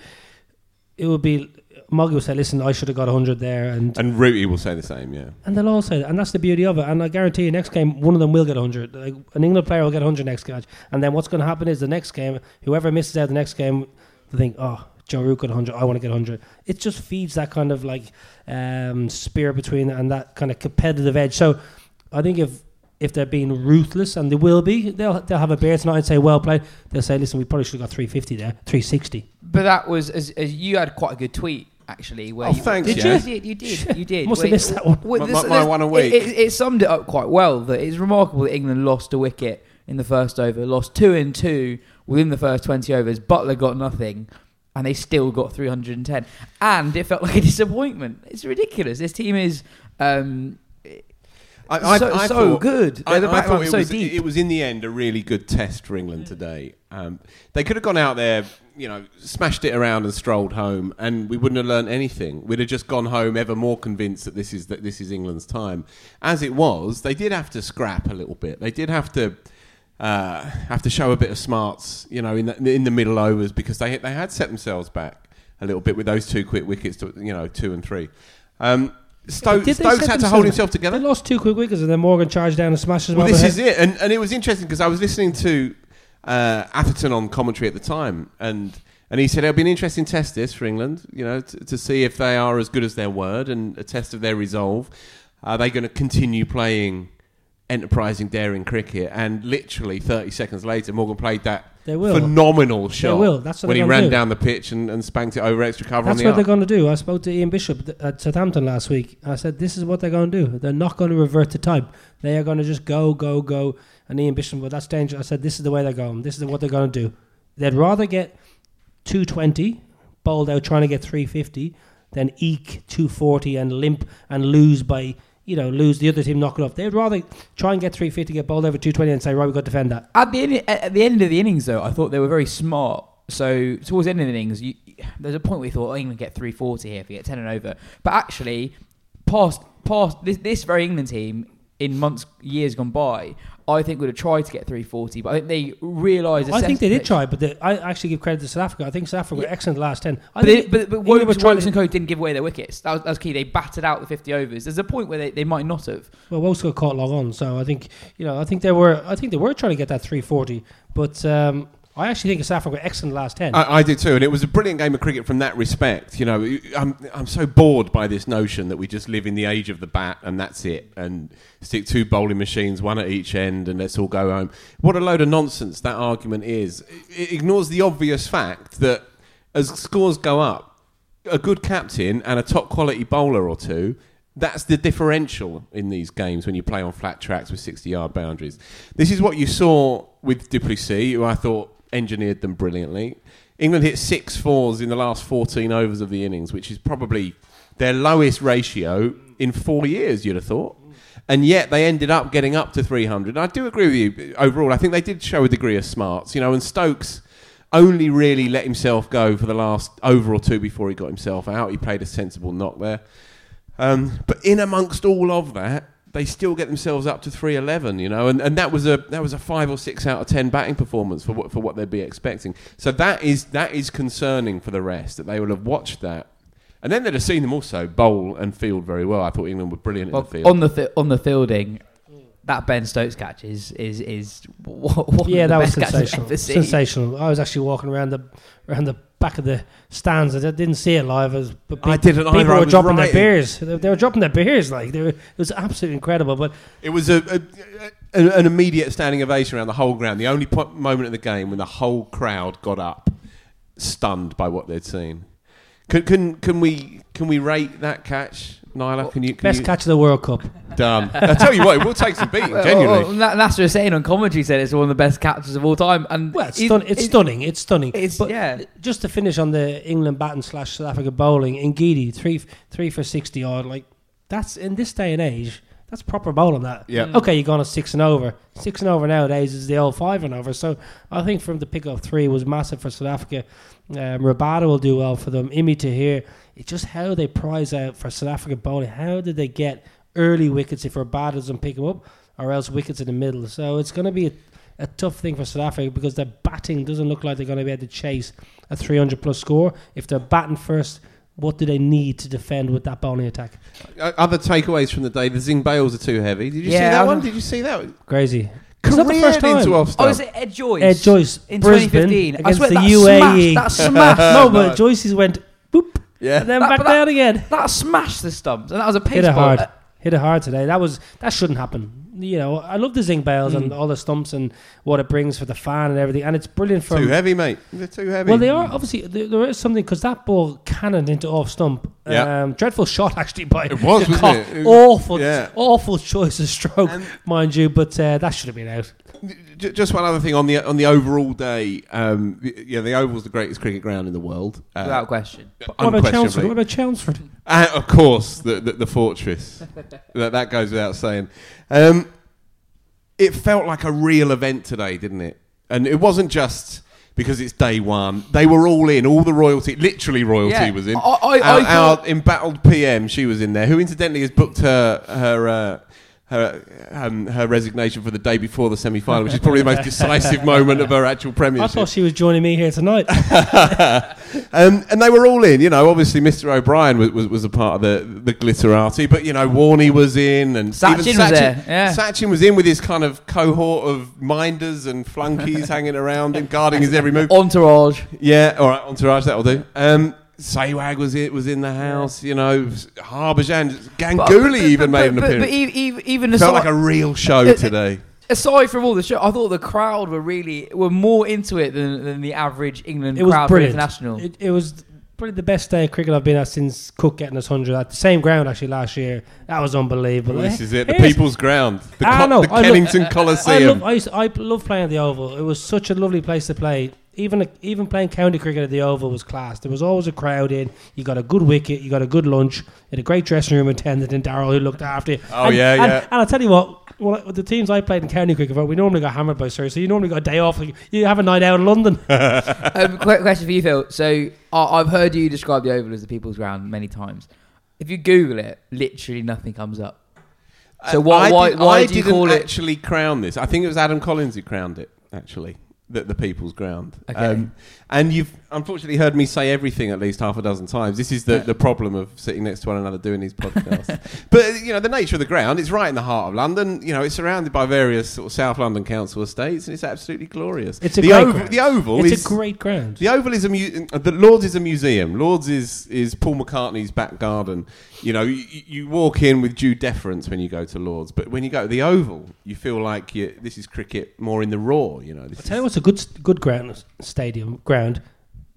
[SPEAKER 3] it would be Moggy will say, "Listen, I should have got hundred there," and
[SPEAKER 2] And Rooty will say the same, yeah.
[SPEAKER 3] and they'll all say that, and that's the beauty of it. And I guarantee you, next game one of them will get hundred. Like an England player will get hundred next match, and then what's going to happen is the next game, whoever misses out the next game, they think, "Oh." Joe Root got 100. I want to get 100. It just feeds that kind of like um, spirit between and that kind of competitive edge. So I think if if they're being ruthless, and they will be, they'll they'll have a beer tonight and say, "Well played." They'll say, "Listen, we probably should have got 350 there, 360."
[SPEAKER 1] But that was as, as you had quite a good tweet actually. Where
[SPEAKER 2] Oh,
[SPEAKER 1] you,
[SPEAKER 2] thanks,
[SPEAKER 1] Did
[SPEAKER 2] yeah.
[SPEAKER 1] you? did, you did. You did.
[SPEAKER 3] Must have
[SPEAKER 1] Wait,
[SPEAKER 3] missed that one.
[SPEAKER 1] wait,
[SPEAKER 2] My-
[SPEAKER 1] this-
[SPEAKER 2] my- my
[SPEAKER 1] this-
[SPEAKER 2] one a
[SPEAKER 1] it-
[SPEAKER 2] week.
[SPEAKER 1] It, it summed it up quite well. That it's remarkable that England lost a wicket in the first over, lost two and two within the first twenty overs. Buttler got nothing, and they still got 310. And it felt like a disappointment. It's ridiculous. This team is um,
[SPEAKER 2] I,
[SPEAKER 1] so,
[SPEAKER 2] I
[SPEAKER 1] so
[SPEAKER 2] thought-
[SPEAKER 1] good.
[SPEAKER 2] I,
[SPEAKER 1] the
[SPEAKER 2] I thought it
[SPEAKER 1] so
[SPEAKER 2] was,
[SPEAKER 1] deep.
[SPEAKER 2] it was in the end a really good test for England today. Um, they could have gone out there, you know, smashed it around and strolled home, and we wouldn't have learned anything. We'd have just gone home ever more convinced that this is that this is England's time. As it was, they did have to scrap a little bit. They did have to. Uh, have to show a bit of smarts, you know, in the, in the middle overs because they they had set themselves back a little bit with those two quick wickets, to, you know, two and three. Um,
[SPEAKER 3] They
[SPEAKER 2] Stokes had to hold himself together.
[SPEAKER 3] They lost two quick wickets and then Morgan charged down and smashed his
[SPEAKER 2] Well,
[SPEAKER 3] well
[SPEAKER 2] this is it, and and it was interesting because I was listening to uh, Atherton on commentary at the time, and and he said it'll be an interesting test this for England, you know, to, to see if they are as good as their word and a test of their resolve. Are they going to continue playing enterprising, daring cricket? And literally 30 seconds later, Morgan played that
[SPEAKER 3] They
[SPEAKER 2] phenomenal shot
[SPEAKER 3] will. That's what
[SPEAKER 2] when he ran
[SPEAKER 3] do.
[SPEAKER 2] down the pitch and, and spanked it over extra cover
[SPEAKER 3] That's
[SPEAKER 2] on the
[SPEAKER 3] what they're going to do. I spoke to Ian Bishop at Southampton last week. I said, this is what they're going to do. They're not going to revert to type. They are going to just go, go, go. And Ian Bishop, well, that's dangerous. I said, this is the way they're going. This is what they're going to do. They'd rather get 220, bowled out trying to get 350, than eke 240 and limp and lose by, you know, lose the other team, knock it off. They'd rather try and get 350, get bowled over 220 and say, right, we've got to defend that.
[SPEAKER 1] At the, end, at the end of the innings, though, I thought they were very smart. So towards the end of the innings, you, there's a point where we thought, oh, England get 340 here if we get 10 and over. But actually, past past this, this very England team in months, years gone by, I think would have tried to get 340. But I think they realised.
[SPEAKER 3] I think they did try, but they, I actually give credit to South Africa. I think South Africa were excellent the last 10. I
[SPEAKER 1] But,
[SPEAKER 3] think
[SPEAKER 1] it, but, but
[SPEAKER 3] England were trying
[SPEAKER 1] Woakes
[SPEAKER 3] to-
[SPEAKER 1] and Co didn't give away their wickets. That was, that was key. They battered out the 50 overs. There's a point where they, they might not have.
[SPEAKER 3] Well, Woakes got caught long on, so I think you know I think they were I think they were trying to get that 340, but um, I actually think South Africa excellent last 10.
[SPEAKER 2] I, I did too, and it was a brilliant game of cricket from that respect. You know, I'm I'm so bored by this notion that we just live in the age of the bat and that's it, and stick two bowling machines, one at each end, and let's all go home. What a load of nonsense that argument is! It ignores the obvious fact that as scores go up, a good captain and a top quality bowler or two. That's the differential in these games when you play on flat tracks with 60 yard boundaries. This is what you saw with du Plessis, who I thought engineered them brilliantly. England hit six fours in the last 14 overs of the innings, which is probably their lowest ratio in four years, you'd have thought. And yet they ended up getting up to 300. And I do agree with you overall. I think they did show a degree of smarts, you know, and Stokes only really let himself go for the last over or two before he got himself out. He played a sensible knock there. Um, but in amongst all of that, they still get themselves up to 311, you know, and, and that was a that was a five or six out of ten batting performance for what for what they'd be expecting. So that is that is concerning for the rest that they will have watched that, and then they'd have seen them also bowl and field very well. I thought England were brilliant
[SPEAKER 1] Well,
[SPEAKER 2] in the field.
[SPEAKER 1] on the fi- on the fielding, that Ben Stokes catch is is is one
[SPEAKER 3] yeah,
[SPEAKER 1] of the
[SPEAKER 3] that was
[SPEAKER 1] best catches I've
[SPEAKER 3] sensational. Sensational. I was actually walking around the around the back of the stands. I didn't see it live, but
[SPEAKER 2] I didn't
[SPEAKER 3] People
[SPEAKER 2] either,
[SPEAKER 3] were dropping their beers. They, they were dropping their beers. Like they were, it was absolutely incredible. But
[SPEAKER 2] It was a, a, a- an immediate standing ovation around the whole ground. The only po- moment of the game when the whole crowd got up, stunned by what they'd seen. Can, can, can we can we rate that catch, Niall? Can you can
[SPEAKER 3] best
[SPEAKER 2] you,
[SPEAKER 3] catch of the World Cup.
[SPEAKER 2] Done. I tell you what, it will take some beating. Genuinely.
[SPEAKER 1] Well, well, Nasser Hussain on commentary said it's one of the best catches of all time, and
[SPEAKER 3] Well, it's,
[SPEAKER 1] it-
[SPEAKER 3] stun- it's
[SPEAKER 1] it-
[SPEAKER 3] stunning. It's stunning.
[SPEAKER 1] It's
[SPEAKER 3] But
[SPEAKER 1] yeah.
[SPEAKER 3] just to finish on the England batting slash South Africa bowling, Ngidi three three for sixty odd. Like that's in this day and age, that's proper bowling. That
[SPEAKER 2] Yeah.
[SPEAKER 3] Okay, you're going to six and over. Six and over nowadays is the old five and over. So I think from the pick up three was massive for South Africa. Um, Rabada will do well for them. Imi Tahir. It's just how they prize out for South Africa bowling. How did they get early wickets if Rabada doesn't pick them up, or else wickets in the middle? So it's going to be a, a tough thing for South Africa because their batting doesn't look like they're going to be able to chase a 300 plus score. If they're batting first, what do they need to defend with that bowling attack?
[SPEAKER 2] Uh, Other takeaways from the day: the Zing bails are too heavy. Did you see that one? Did you see that?
[SPEAKER 3] Crazy. It's not the first time.
[SPEAKER 2] into off
[SPEAKER 1] Oh,
[SPEAKER 2] stump.
[SPEAKER 1] is it Ed Joyce?
[SPEAKER 3] Ed Joyce
[SPEAKER 1] in
[SPEAKER 3] Brisbane
[SPEAKER 1] 2015 I
[SPEAKER 3] against
[SPEAKER 1] swear
[SPEAKER 3] the
[SPEAKER 1] that
[SPEAKER 3] UAE.
[SPEAKER 1] Smashed, that smashed.
[SPEAKER 3] no, but Joyce's went boop
[SPEAKER 2] Yeah.
[SPEAKER 3] and then
[SPEAKER 1] That-
[SPEAKER 3] back
[SPEAKER 1] but that-
[SPEAKER 3] down again.
[SPEAKER 1] that smashed the stumps, and that was a pace
[SPEAKER 3] Hit it
[SPEAKER 1] ball.
[SPEAKER 3] hard. Hit it hard today. That was that shouldn't happen. You know, I love the zinc bales and
[SPEAKER 1] Mm.
[SPEAKER 3] all the stumps and what it brings for the fan and everything, and it's brilliant for
[SPEAKER 2] Too heavy, mate. They're too heavy.
[SPEAKER 3] Well, they are obviously there, there is something because that ball cannoned into off stump.
[SPEAKER 2] Yeah.
[SPEAKER 3] Um, dreadful shot actually by
[SPEAKER 2] It was, wasn't
[SPEAKER 3] cock.
[SPEAKER 2] it? It was-
[SPEAKER 3] Awful,
[SPEAKER 2] yeah.
[SPEAKER 3] awful choice of stroke,
[SPEAKER 2] And-
[SPEAKER 3] mind you. But uh, that should have been out.
[SPEAKER 2] J- Just one other thing on the on the overall day. Um, y- yeah, the Oval's the greatest cricket ground in the world. Uh,
[SPEAKER 1] Without question.
[SPEAKER 3] What about. Chelmsford? What about Chelmsford?
[SPEAKER 2] And of course, the the, the fortress. that, that goes without saying. Um, it felt like a real event today, didn't it? And it wasn't just because it's day one. They were all in. All the royalty, literally royalty,
[SPEAKER 1] Yeah.
[SPEAKER 2] was in.
[SPEAKER 1] I- I- I
[SPEAKER 2] our,
[SPEAKER 1] thought-
[SPEAKER 2] our embattled PM, she was in there. Who incidentally has booked her her. Uh, her, um, her resignation for the day before the semi final, which is probably the most decisive moment of her actual premiership.
[SPEAKER 3] I thought she was joining me here tonight.
[SPEAKER 2] Um, and they were all in, you know. Obviously, Mr. O'Brien was, was, was a part of the the glitterati, but you know, Warney was in, and
[SPEAKER 1] Sachin
[SPEAKER 2] even
[SPEAKER 1] was there, yeah.
[SPEAKER 2] Sachin was in with his kind of cohort of minders and flunkies hanging around and guarding his every move.
[SPEAKER 1] Entourage.
[SPEAKER 2] Yeah, all right, entourage that'll do. Um, Sehwag was it was in the house, you know. Harbhajan, Ganguly even made an
[SPEAKER 1] but,
[SPEAKER 2] appearance.
[SPEAKER 1] But e- e- even
[SPEAKER 2] Felt
[SPEAKER 1] aside,
[SPEAKER 2] like a real show
[SPEAKER 1] Uh,
[SPEAKER 2] today.
[SPEAKER 1] aside from all the show, I thought the crowd were really were more into it than, than the average England
[SPEAKER 3] It was
[SPEAKER 1] crowd
[SPEAKER 3] brilliant.
[SPEAKER 1] international.
[SPEAKER 3] It, it was probably the best day of cricket I've been at since Cook getting us 100 at the same ground actually last year. That was unbelievable.
[SPEAKER 2] Well, this is it, the
[SPEAKER 3] Here's-
[SPEAKER 2] people's ground, the,
[SPEAKER 3] I
[SPEAKER 2] Co-
[SPEAKER 3] know,
[SPEAKER 2] the
[SPEAKER 3] I love-
[SPEAKER 2] Kennington
[SPEAKER 3] I
[SPEAKER 2] Coliseum.
[SPEAKER 3] love, I, used, I love playing at the Oval. It was such a lovely place to play. Even even playing county cricket at the Oval was class. There was always a crowd in. You got a good wicket. You got a good lunch. You had a great dressing room attendant in Darrell who looked after you.
[SPEAKER 2] Oh,
[SPEAKER 3] and,
[SPEAKER 2] yeah,
[SPEAKER 3] and,
[SPEAKER 2] yeah.
[SPEAKER 3] And I'll tell you what. Well, the teams I played in county cricket, for, we normally got hammered by Surrey, so you normally got a day off. You have a night out in London.
[SPEAKER 1] um, quick question for you, Phil. So I I've heard you describe the Oval as the people's ground many times. If you Google it, literally nothing comes up. So
[SPEAKER 2] Uh,
[SPEAKER 1] why
[SPEAKER 2] I
[SPEAKER 1] why,
[SPEAKER 2] did-
[SPEAKER 1] why
[SPEAKER 2] I
[SPEAKER 1] do you
[SPEAKER 2] didn't
[SPEAKER 1] call it?
[SPEAKER 2] actually crown this? I think it was Adam Collins who crowned it. Actually, the, the People's Ground.
[SPEAKER 1] Okay.
[SPEAKER 2] Um, and you've unfortunately heard me say everything at least half a dozen times. This is the, the problem of sitting next to one another doing these podcasts. but you know, the nature of the ground. It's right in the heart of London. You know, it's surrounded by various sort of South London council estates, and it's absolutely glorious.
[SPEAKER 3] It's a
[SPEAKER 2] the
[SPEAKER 3] great
[SPEAKER 2] oval.
[SPEAKER 3] ground.
[SPEAKER 2] The oval
[SPEAKER 3] it's
[SPEAKER 2] is
[SPEAKER 3] a great ground.
[SPEAKER 2] the Oval is a mu- the Lords is a museum. Lords is is Paul McCartney's back garden. You know, you, you walk in with due deference when you go to Lords, but when you go to the Oval, you feel like you, this is cricket more in the raw. You know,
[SPEAKER 3] I'll tell you what's a good good ground stadium ground.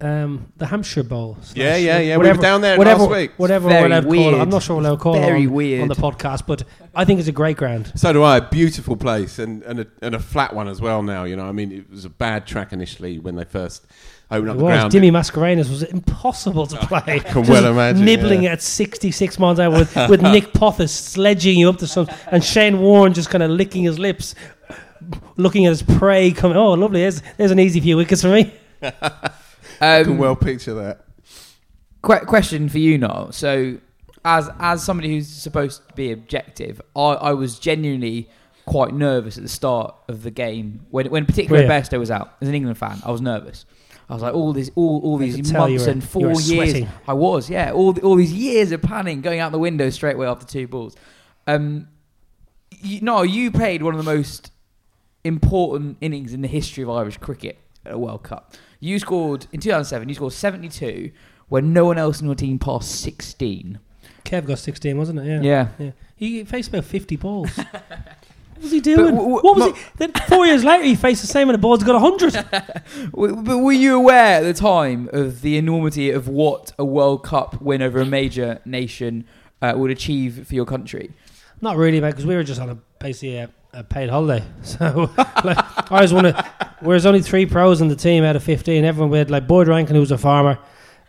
[SPEAKER 3] Um, the Hampshire Bowl. slash-
[SPEAKER 2] Yeah, yeah, yeah, we were down there
[SPEAKER 3] whatever,
[SPEAKER 2] last week.
[SPEAKER 3] Whatever
[SPEAKER 1] Very
[SPEAKER 3] we're allowed to call it. I'm not sure we're allowed to call
[SPEAKER 1] Very
[SPEAKER 3] it on,
[SPEAKER 1] weird.
[SPEAKER 3] on the podcast, but I think it's a great ground.
[SPEAKER 2] So do I. A beautiful place and and a, and a flat one as well. Now, you know, I mean, it was a bad track initially when they first opened up
[SPEAKER 3] It
[SPEAKER 2] the
[SPEAKER 3] was.
[SPEAKER 2] ground.
[SPEAKER 3] Dimmy Mascarenhas was impossible to play.
[SPEAKER 2] can well imagine,
[SPEAKER 3] Nibbling
[SPEAKER 2] yeah.
[SPEAKER 3] at 66 miles an hour with, with Nick Pothas sledging you up to some, and Shane Warne just kind of licking his lips, looking at his prey coming. Oh, lovely. There's, there's an easy few wickets for me.
[SPEAKER 2] I can
[SPEAKER 1] Um,
[SPEAKER 2] well picture that.
[SPEAKER 1] que- question for you, Noel. So, as as somebody who's supposed to be objective, I, I was genuinely quite nervous at the start of the game when when particularly
[SPEAKER 3] Were you?
[SPEAKER 1] Bairstow was out. As an England fan, I was nervous. I was like, all these, all, all these
[SPEAKER 3] could tell you
[SPEAKER 1] months
[SPEAKER 3] were-
[SPEAKER 1] and four years.
[SPEAKER 3] sweating.
[SPEAKER 1] I was, yeah. All all these years of panning, going out the window straight away after two balls. Um, you, no, you played one of the most important innings in the history of Irish cricket at a World Cup. You scored in 2007. You scored 72 when no one else in your team passed 16.
[SPEAKER 3] Kev got 16, wasn't it? Yeah.
[SPEAKER 1] Yeah.
[SPEAKER 3] yeah. He faced about 50 balls. what was he doing?
[SPEAKER 1] w- w-
[SPEAKER 3] what was he? Then four years later, he faced the same and the balls got 100.
[SPEAKER 1] But were you aware at the time of the enormity of what a World Cup win over a major nation uh, would achieve for your country?
[SPEAKER 3] Not really, mate, because we were just on a basically a, a paid holiday. So like, I was one of. Whereas only three pros in the team out of 15. Everyone we had like Boyd Rankin, who was a farmer.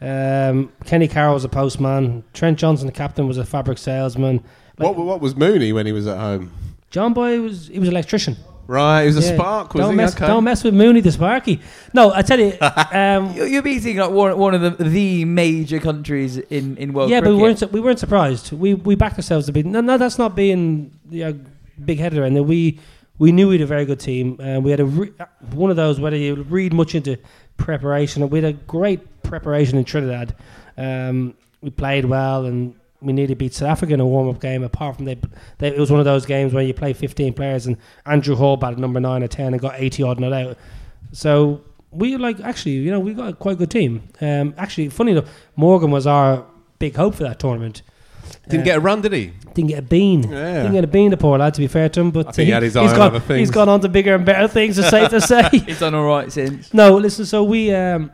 [SPEAKER 3] Um, Kenny Carroll was a postman. Trent Johnson, the captain, was a fabric salesman. Like,
[SPEAKER 2] What what was Mooney when he was at home?
[SPEAKER 3] John Boy was he was an electrician.
[SPEAKER 2] Right, he was a
[SPEAKER 3] Yeah.
[SPEAKER 2] spark. Was
[SPEAKER 3] don't
[SPEAKER 2] he?
[SPEAKER 3] mess,
[SPEAKER 2] okay.
[SPEAKER 3] don't mess with Mooney the Sparky. No, I tell you, um,
[SPEAKER 1] You're, you're beating like one, one of the, the major countries in, in world
[SPEAKER 3] yeah, but we weren't we weren't surprised. We we backed ourselves to be No, no, that's not being you know, big headed and we we knew we had a very good team. Uh, we had a re- one of those whether you read much into preparation. We had a great preparation in Trinidad. Um, we played well and we nearly to beat South Africa in a warm up game. Apart from they, they, it was one of those games where you play 15 players and Andrew Hall batted number nine or 10 and got 80 odd not out. So we like actually, you know, we got a quite good team. Um, actually, funny enough, Morgan was our big hope for that tournament.
[SPEAKER 2] Didn't
[SPEAKER 3] Uh,
[SPEAKER 2] get a run, did he?
[SPEAKER 3] Didn't get a bean.
[SPEAKER 2] Yeah.
[SPEAKER 3] Didn't get a bean, the poor lad. To be fair to him, but
[SPEAKER 2] I think he had his eye
[SPEAKER 3] has
[SPEAKER 2] on
[SPEAKER 3] gone,
[SPEAKER 2] other.
[SPEAKER 3] He's gone on to bigger and better things. It's safe to say.
[SPEAKER 1] he's done all right since.
[SPEAKER 3] No, listen. So we um,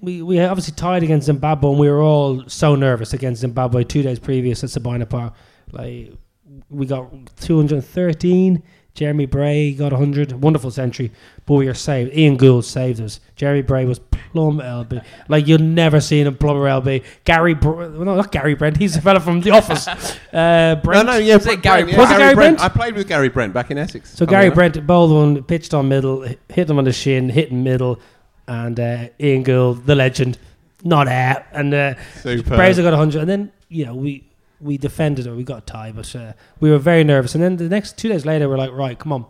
[SPEAKER 3] we we obviously tied against Zimbabwe, and we were all so nervous against Zimbabwe two days previous at Sabina Park. Like we got 213. Jeremy Bray got 100. Wonderful century. But we are saved. Ian Gould saved us. Jeremy Bray was plum LB. Like you'll never seen him plumber LB. Gary, Br- no, not Gary Brent. He's a fella from The Office. Uh,
[SPEAKER 2] No,
[SPEAKER 3] Brent.
[SPEAKER 2] no, yeah,
[SPEAKER 1] Was it Gary-
[SPEAKER 2] Brent, yeah,
[SPEAKER 3] was it Gary
[SPEAKER 2] Brent?
[SPEAKER 3] Brent?
[SPEAKER 2] I played with Gary Brent back in Essex.
[SPEAKER 3] So
[SPEAKER 2] Funny
[SPEAKER 3] Gary
[SPEAKER 2] enough.
[SPEAKER 3] Brent bowled one, pitched on middle, hit him on the shin, hit in middle, and uh, Ian Gould, the legend, not out, and uh,
[SPEAKER 2] Superb.
[SPEAKER 3] Brazier got 100, and then you know we we defended or we got a tie, but uh, we were very nervous. And then the next two days later, we're like, right, come on,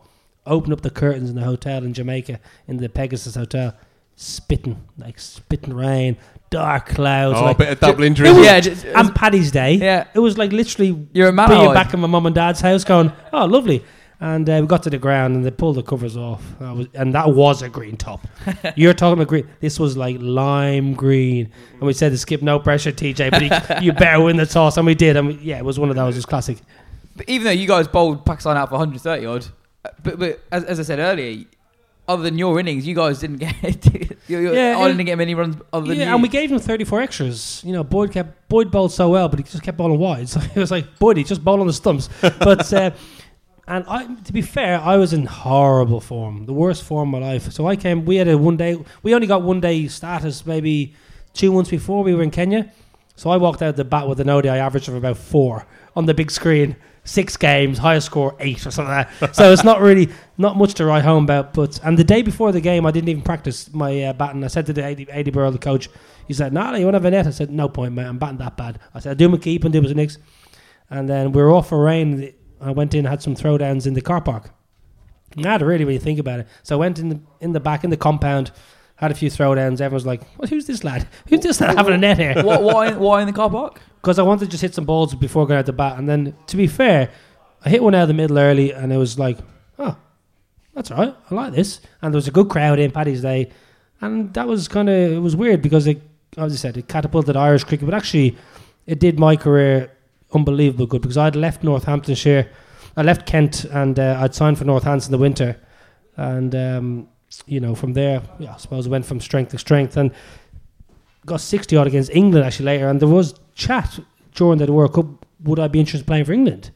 [SPEAKER 3] open up the curtains in the hotel in Jamaica, in the Pegasus Hotel, spitting like spitting rain, dark clouds,
[SPEAKER 2] Oh,
[SPEAKER 3] like
[SPEAKER 2] a bit of double injury.
[SPEAKER 3] it
[SPEAKER 1] yeah, just,
[SPEAKER 3] and Paddy's Day.
[SPEAKER 1] yeah.
[SPEAKER 3] It was like literally
[SPEAKER 1] You're a man.
[SPEAKER 3] being back in my mum and dad's house, going, "Oh, lovely." And uh, we got to the ground, and they pulled the covers off, I was, and that was a green top. You're talking about green. This was like lime green, and we said to skip no pressure, TJ, but he, you better win the toss, and we did. And we, yeah, it was one of those. It was classic.
[SPEAKER 1] But even though you guys bowled Pakistan out for 130 odd, uh, but, but as, as I said earlier, other than your innings, you guys didn't get. you, you,
[SPEAKER 3] Yeah,
[SPEAKER 1] I didn't get many runs other than
[SPEAKER 3] Yeah,
[SPEAKER 1] you.
[SPEAKER 3] and we gave him 34 extras. You know, Boyd kept Boyd bowled so well, but he just kept bowling wide. So it was like Boyd, he just bowled on the stumps. But uh, and I, to be fair, I was in horrible form, the worst form of my life. So I came. We had a one day. We only got one day status maybe two months before we were in Kenya. So I walked out the bat with an ODI average of about four on the big screen. Six games, highest score eight or something like. So it's not really not much to write home about. But and the day before the game, I didn't even practice my uh, batting. I said to the Adi, Adi Birrell, the coach, he said, "Nah, you want to have a net?" I said, "No point, mate. I'm batting that bad." I said, "I do my keep and do my nicks." And then we were off for rain. I went in, and had some throwdowns in the car park. Not really when you think about it. So I went in the, in the back in the compound, had a few throwdowns. Everyone was like, well, "Who's this lad? Who's this lad having a net here?"
[SPEAKER 1] Why, why, why in the car park?
[SPEAKER 3] because I wanted to just hit some balls before going out the bat. And then, to be fair, I hit one out of the middle early, and it was like, oh, that's all right. I like this. And there was a good crowd in Paddy's Day, and that was kind of it was weird because it, as I said, it catapulted Irish cricket, but actually, it did my career unbelievable good because I'd left Northamptonshire, I left Kent, and uh, I'd signed for Northants in the winter, and um, you know from there, yeah, I suppose I went from strength to strength and got 60 odd against England actually later, and there was chat during the World Cup would I be interested in playing for England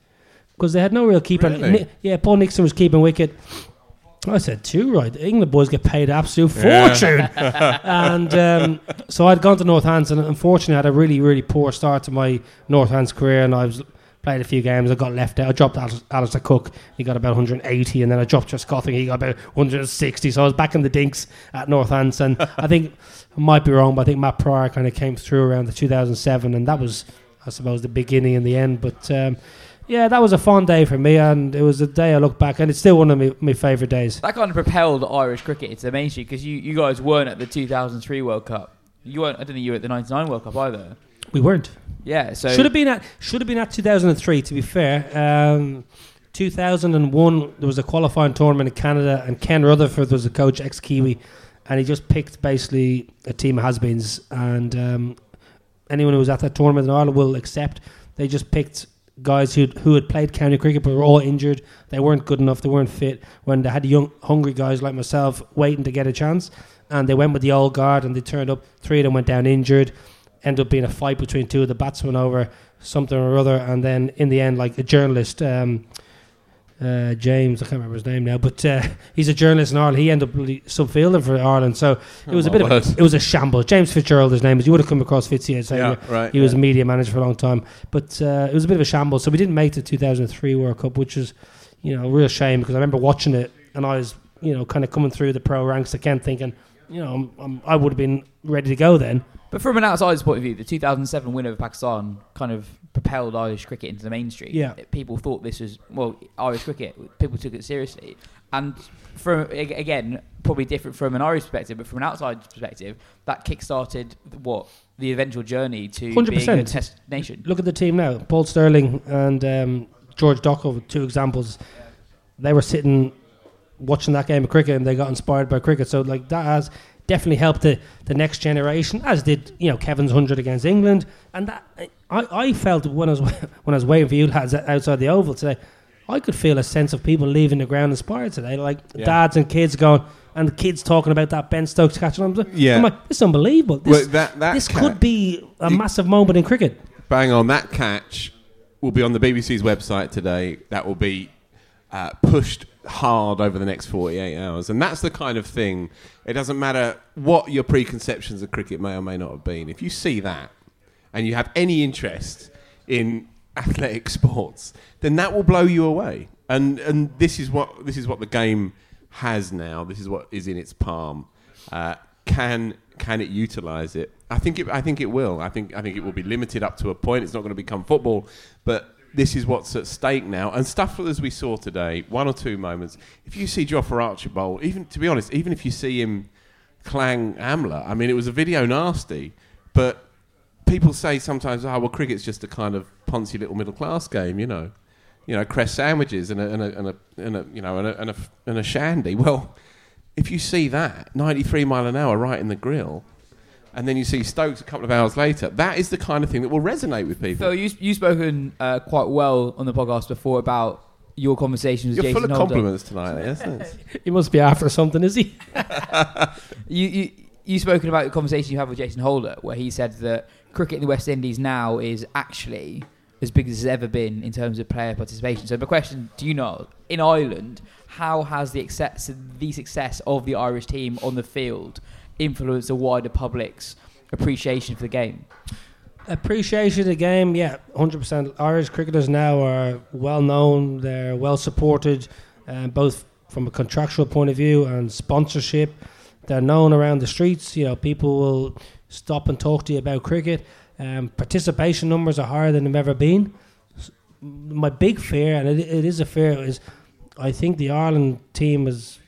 [SPEAKER 3] because they had no real keeper.
[SPEAKER 2] Really?
[SPEAKER 3] Ni- yeah, Paul Nixon was keeping wicket. I said two, right. The England boys get paid absolute
[SPEAKER 2] Yeah.
[SPEAKER 3] fortune, and um, so I'd gone to Northants, and unfortunately, I had a really really poor start to my Northants career, and I was played a few games. I got left out. I dropped Alastair, Alastair Cook. He got about 180, and then I dropped Just Gothing. He got about 160. So I was back in the dinks at Northants, and I think I might be wrong, but I think Matt Prior kind of came through around the 2007, and that was, I suppose, the beginning and the end. But um, yeah, that was a fun day for me, and it was a day I look back, and it's still one of my, my favourite days.
[SPEAKER 1] That kind of propelled Irish cricket into the mainstream because you, you guys weren't at the 2003 World Cup. You weren't. I don't think you were at the 99 World Cup either.
[SPEAKER 3] We weren't.
[SPEAKER 1] Yeah. So
[SPEAKER 3] should have been at should have been at 2003. To be fair, um, 2001 there was a qualifying tournament in Canada, and Ken Rutherford was the coach, ex Kiwi, and he just picked basically a team of has-beens. And um, anyone who was at that tournament in Ireland will accept they just picked guys who who had played county cricket but were all injured. They weren't good enough. They weren't fit. When they had young, hungry guys like myself waiting to get a chance, and they went with the old guard, and they turned up. Three of them went down injured. Ended up being a fight between two of the batsmen over something or other, and then in the end, like a journalist. Um, uh, James, I can't remember his name now, but uh, he's a journalist in Ireland. He ended up really subfielding for Ireland, so it was a bit of a it was a shambles. James Fitzgerald, his name is. You would have come across Fitzy,
[SPEAKER 2] Yeah, right.
[SPEAKER 3] He was a media manager for a long time, but uh, it was a bit of a shambles. So we didn't make the 2003 World Cup, which is, you know, a real shame because I remember watching it and I was, you know, kind of coming through the pro ranks again, thinking, you know, I'm, I'm, I would have been ready to go then.
[SPEAKER 1] But from an outsider's point of view, the 2007 win over Pakistan kind of propelled Irish cricket into the mainstream.
[SPEAKER 3] Yeah.
[SPEAKER 1] People thought this was, well, Irish cricket, people took it seriously. And from, again, probably different from an Irish perspective, but from an outsider's perspective, that kick-started what? The eventual journey to being a test nation.
[SPEAKER 3] Look at the team now: Paul Stirling and um, George Dockrell, two examples. They were sitting watching that game of cricket, and they got inspired by cricket. So, like that has definitely helped the, the next generation, as did you know Kevin's hundred against England. And that I, I felt when I was when I was waiting for you lads outside the oval today, I could feel a sense of people leaving the ground inspired today, like
[SPEAKER 2] Yeah.
[SPEAKER 3] dads and kids going. And the kids talking about that Ben Stokes catch, and I'm, like-
[SPEAKER 2] Yeah.
[SPEAKER 3] I'm like, this is unbelievable. This,
[SPEAKER 2] Well, that- that
[SPEAKER 3] this could be a massive moment in cricket.
[SPEAKER 2] Bang on that catch. will be on the BBC's website today. That will be uh, pushed hard over the next 48 hours. And that's the kind of thing, it doesn't matter what your preconceptions of cricket may or may not have been. If you see that and you have any interest in athletic sports, then that will blow you away. And, and this, is what, this is what the game has now. This is what is in its palm. Uh, can, can it utilise it? I think it, I think it will. I think, I think it will be limited up to a point. It's not going to become football. But this is what's at stake now. And stuff as we saw today, one or two moments. If you see Jofra Archibald, even to be honest, even if you see him clang Amla, I mean, it was a video nasty, but people say sometimes, oh, well, cricket's just a kind of poncy little middle class game, you know. You know, cress sandwiches and a, and a, and a, and a you know, and a, and a, and a shandy. Well, if you see that 93 mile an hour right in the grill, and then you see Stokes a couple of hours later. That is the kind of thing that will resonate with people.
[SPEAKER 1] Phil, you, you've spoken uh, quite well on the podcast before about your conversations with
[SPEAKER 2] You're
[SPEAKER 1] Jason
[SPEAKER 2] full of
[SPEAKER 1] Holder.
[SPEAKER 2] compliments tonight, isn't it?
[SPEAKER 3] He must be after something, is he?
[SPEAKER 1] You, you, you've spoken about the conversation you have with Jason Holder, where he said that cricket in the West Indies now is actually as big as it's ever been in terms of player participation. So, my question do you know, in Ireland, how has the success, the success of the Irish team on the field influenced the wider public's appreciation for the game?
[SPEAKER 3] Appreciation of the game, yeah, 100%. Irish cricketers now are well known, they're well supported, um, both from a contractual point of view and sponsorship. They're known around the streets. You know, people will stop and talk to you about cricket. Um, participation numbers are higher than they've ever been. My big fear, and it, it is a fear, is I think the Ireland team is,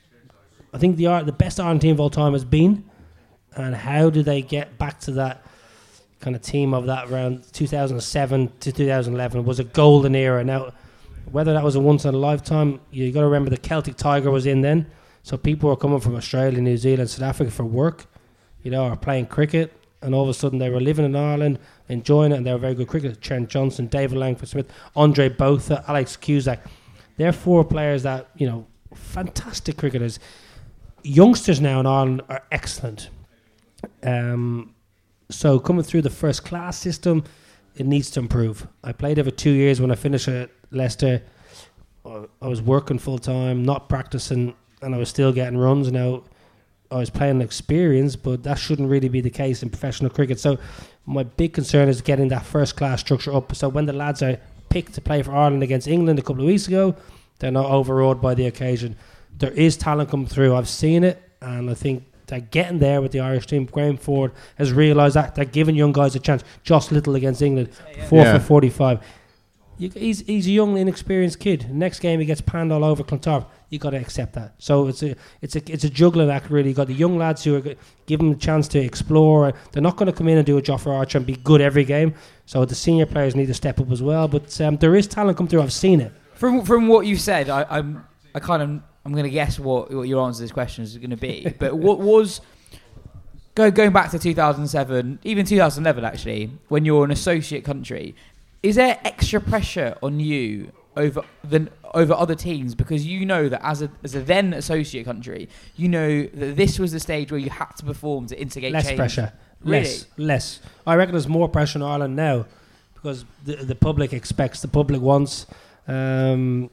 [SPEAKER 3] I think the the best Ireland team of all time has been, and how do they get back to that kind of team of that around 2007 to 2011 was a golden era. Now, whether that was a once in a lifetime, you got to remember the Celtic Tiger was in then, so people were coming from Australia, New Zealand, South Africa for work, you know, or playing cricket, and all of a sudden they were living in Ireland, enjoying it, and they were very good cricketers. Trent Johnson, David Langford Smith, Andre Botha, Alex Cusack. They're four players that you know, fantastic cricketers. Youngsters now in Ireland are excellent. Um, so coming through the first class system, it needs to improve. I played over two years when I finished at Leicester. I was working full time, not practicing, and I was still getting runs. Now I was playing experience, but that shouldn't really be the case in professional cricket. So my big concern is getting that first class structure up. So when the lads are picked to play for Ireland against England a couple of weeks ago, they're not overawed by the occasion. There is talent coming through. I've seen it, and I think they're getting there with the Irish team. Graham Ford has realised that they're giving young guys a chance. Josh Little against England, four
[SPEAKER 2] Yeah.
[SPEAKER 3] for forty-five. You, he's he's a young, inexperienced kid. Next game he gets panned all over Clontarf. You got to accept that. So it's a it's a it's a juggling act. Really, you got the young lads who are g- give them chance to explore. They're not going to come in and do a Jofra Archer and be good every game. So the senior players need to step up as well. But um, there is talent come through. I've seen it.
[SPEAKER 1] From from what you said, I, I'm I kind of I'm going to guess what, what your answer to this question is going to be. but what was go going back to 2007, even 2011 actually, when you're an associate country, is there extra pressure on you over than over other teams because you know that as a as a then associate country, you know that this was the stage where you had to perform to instigate
[SPEAKER 3] Less
[SPEAKER 1] change.
[SPEAKER 3] pressure.
[SPEAKER 1] Really?
[SPEAKER 3] Less. Less. I reckon there's more pressure in Ireland now because the the public expects, the public wants. Um,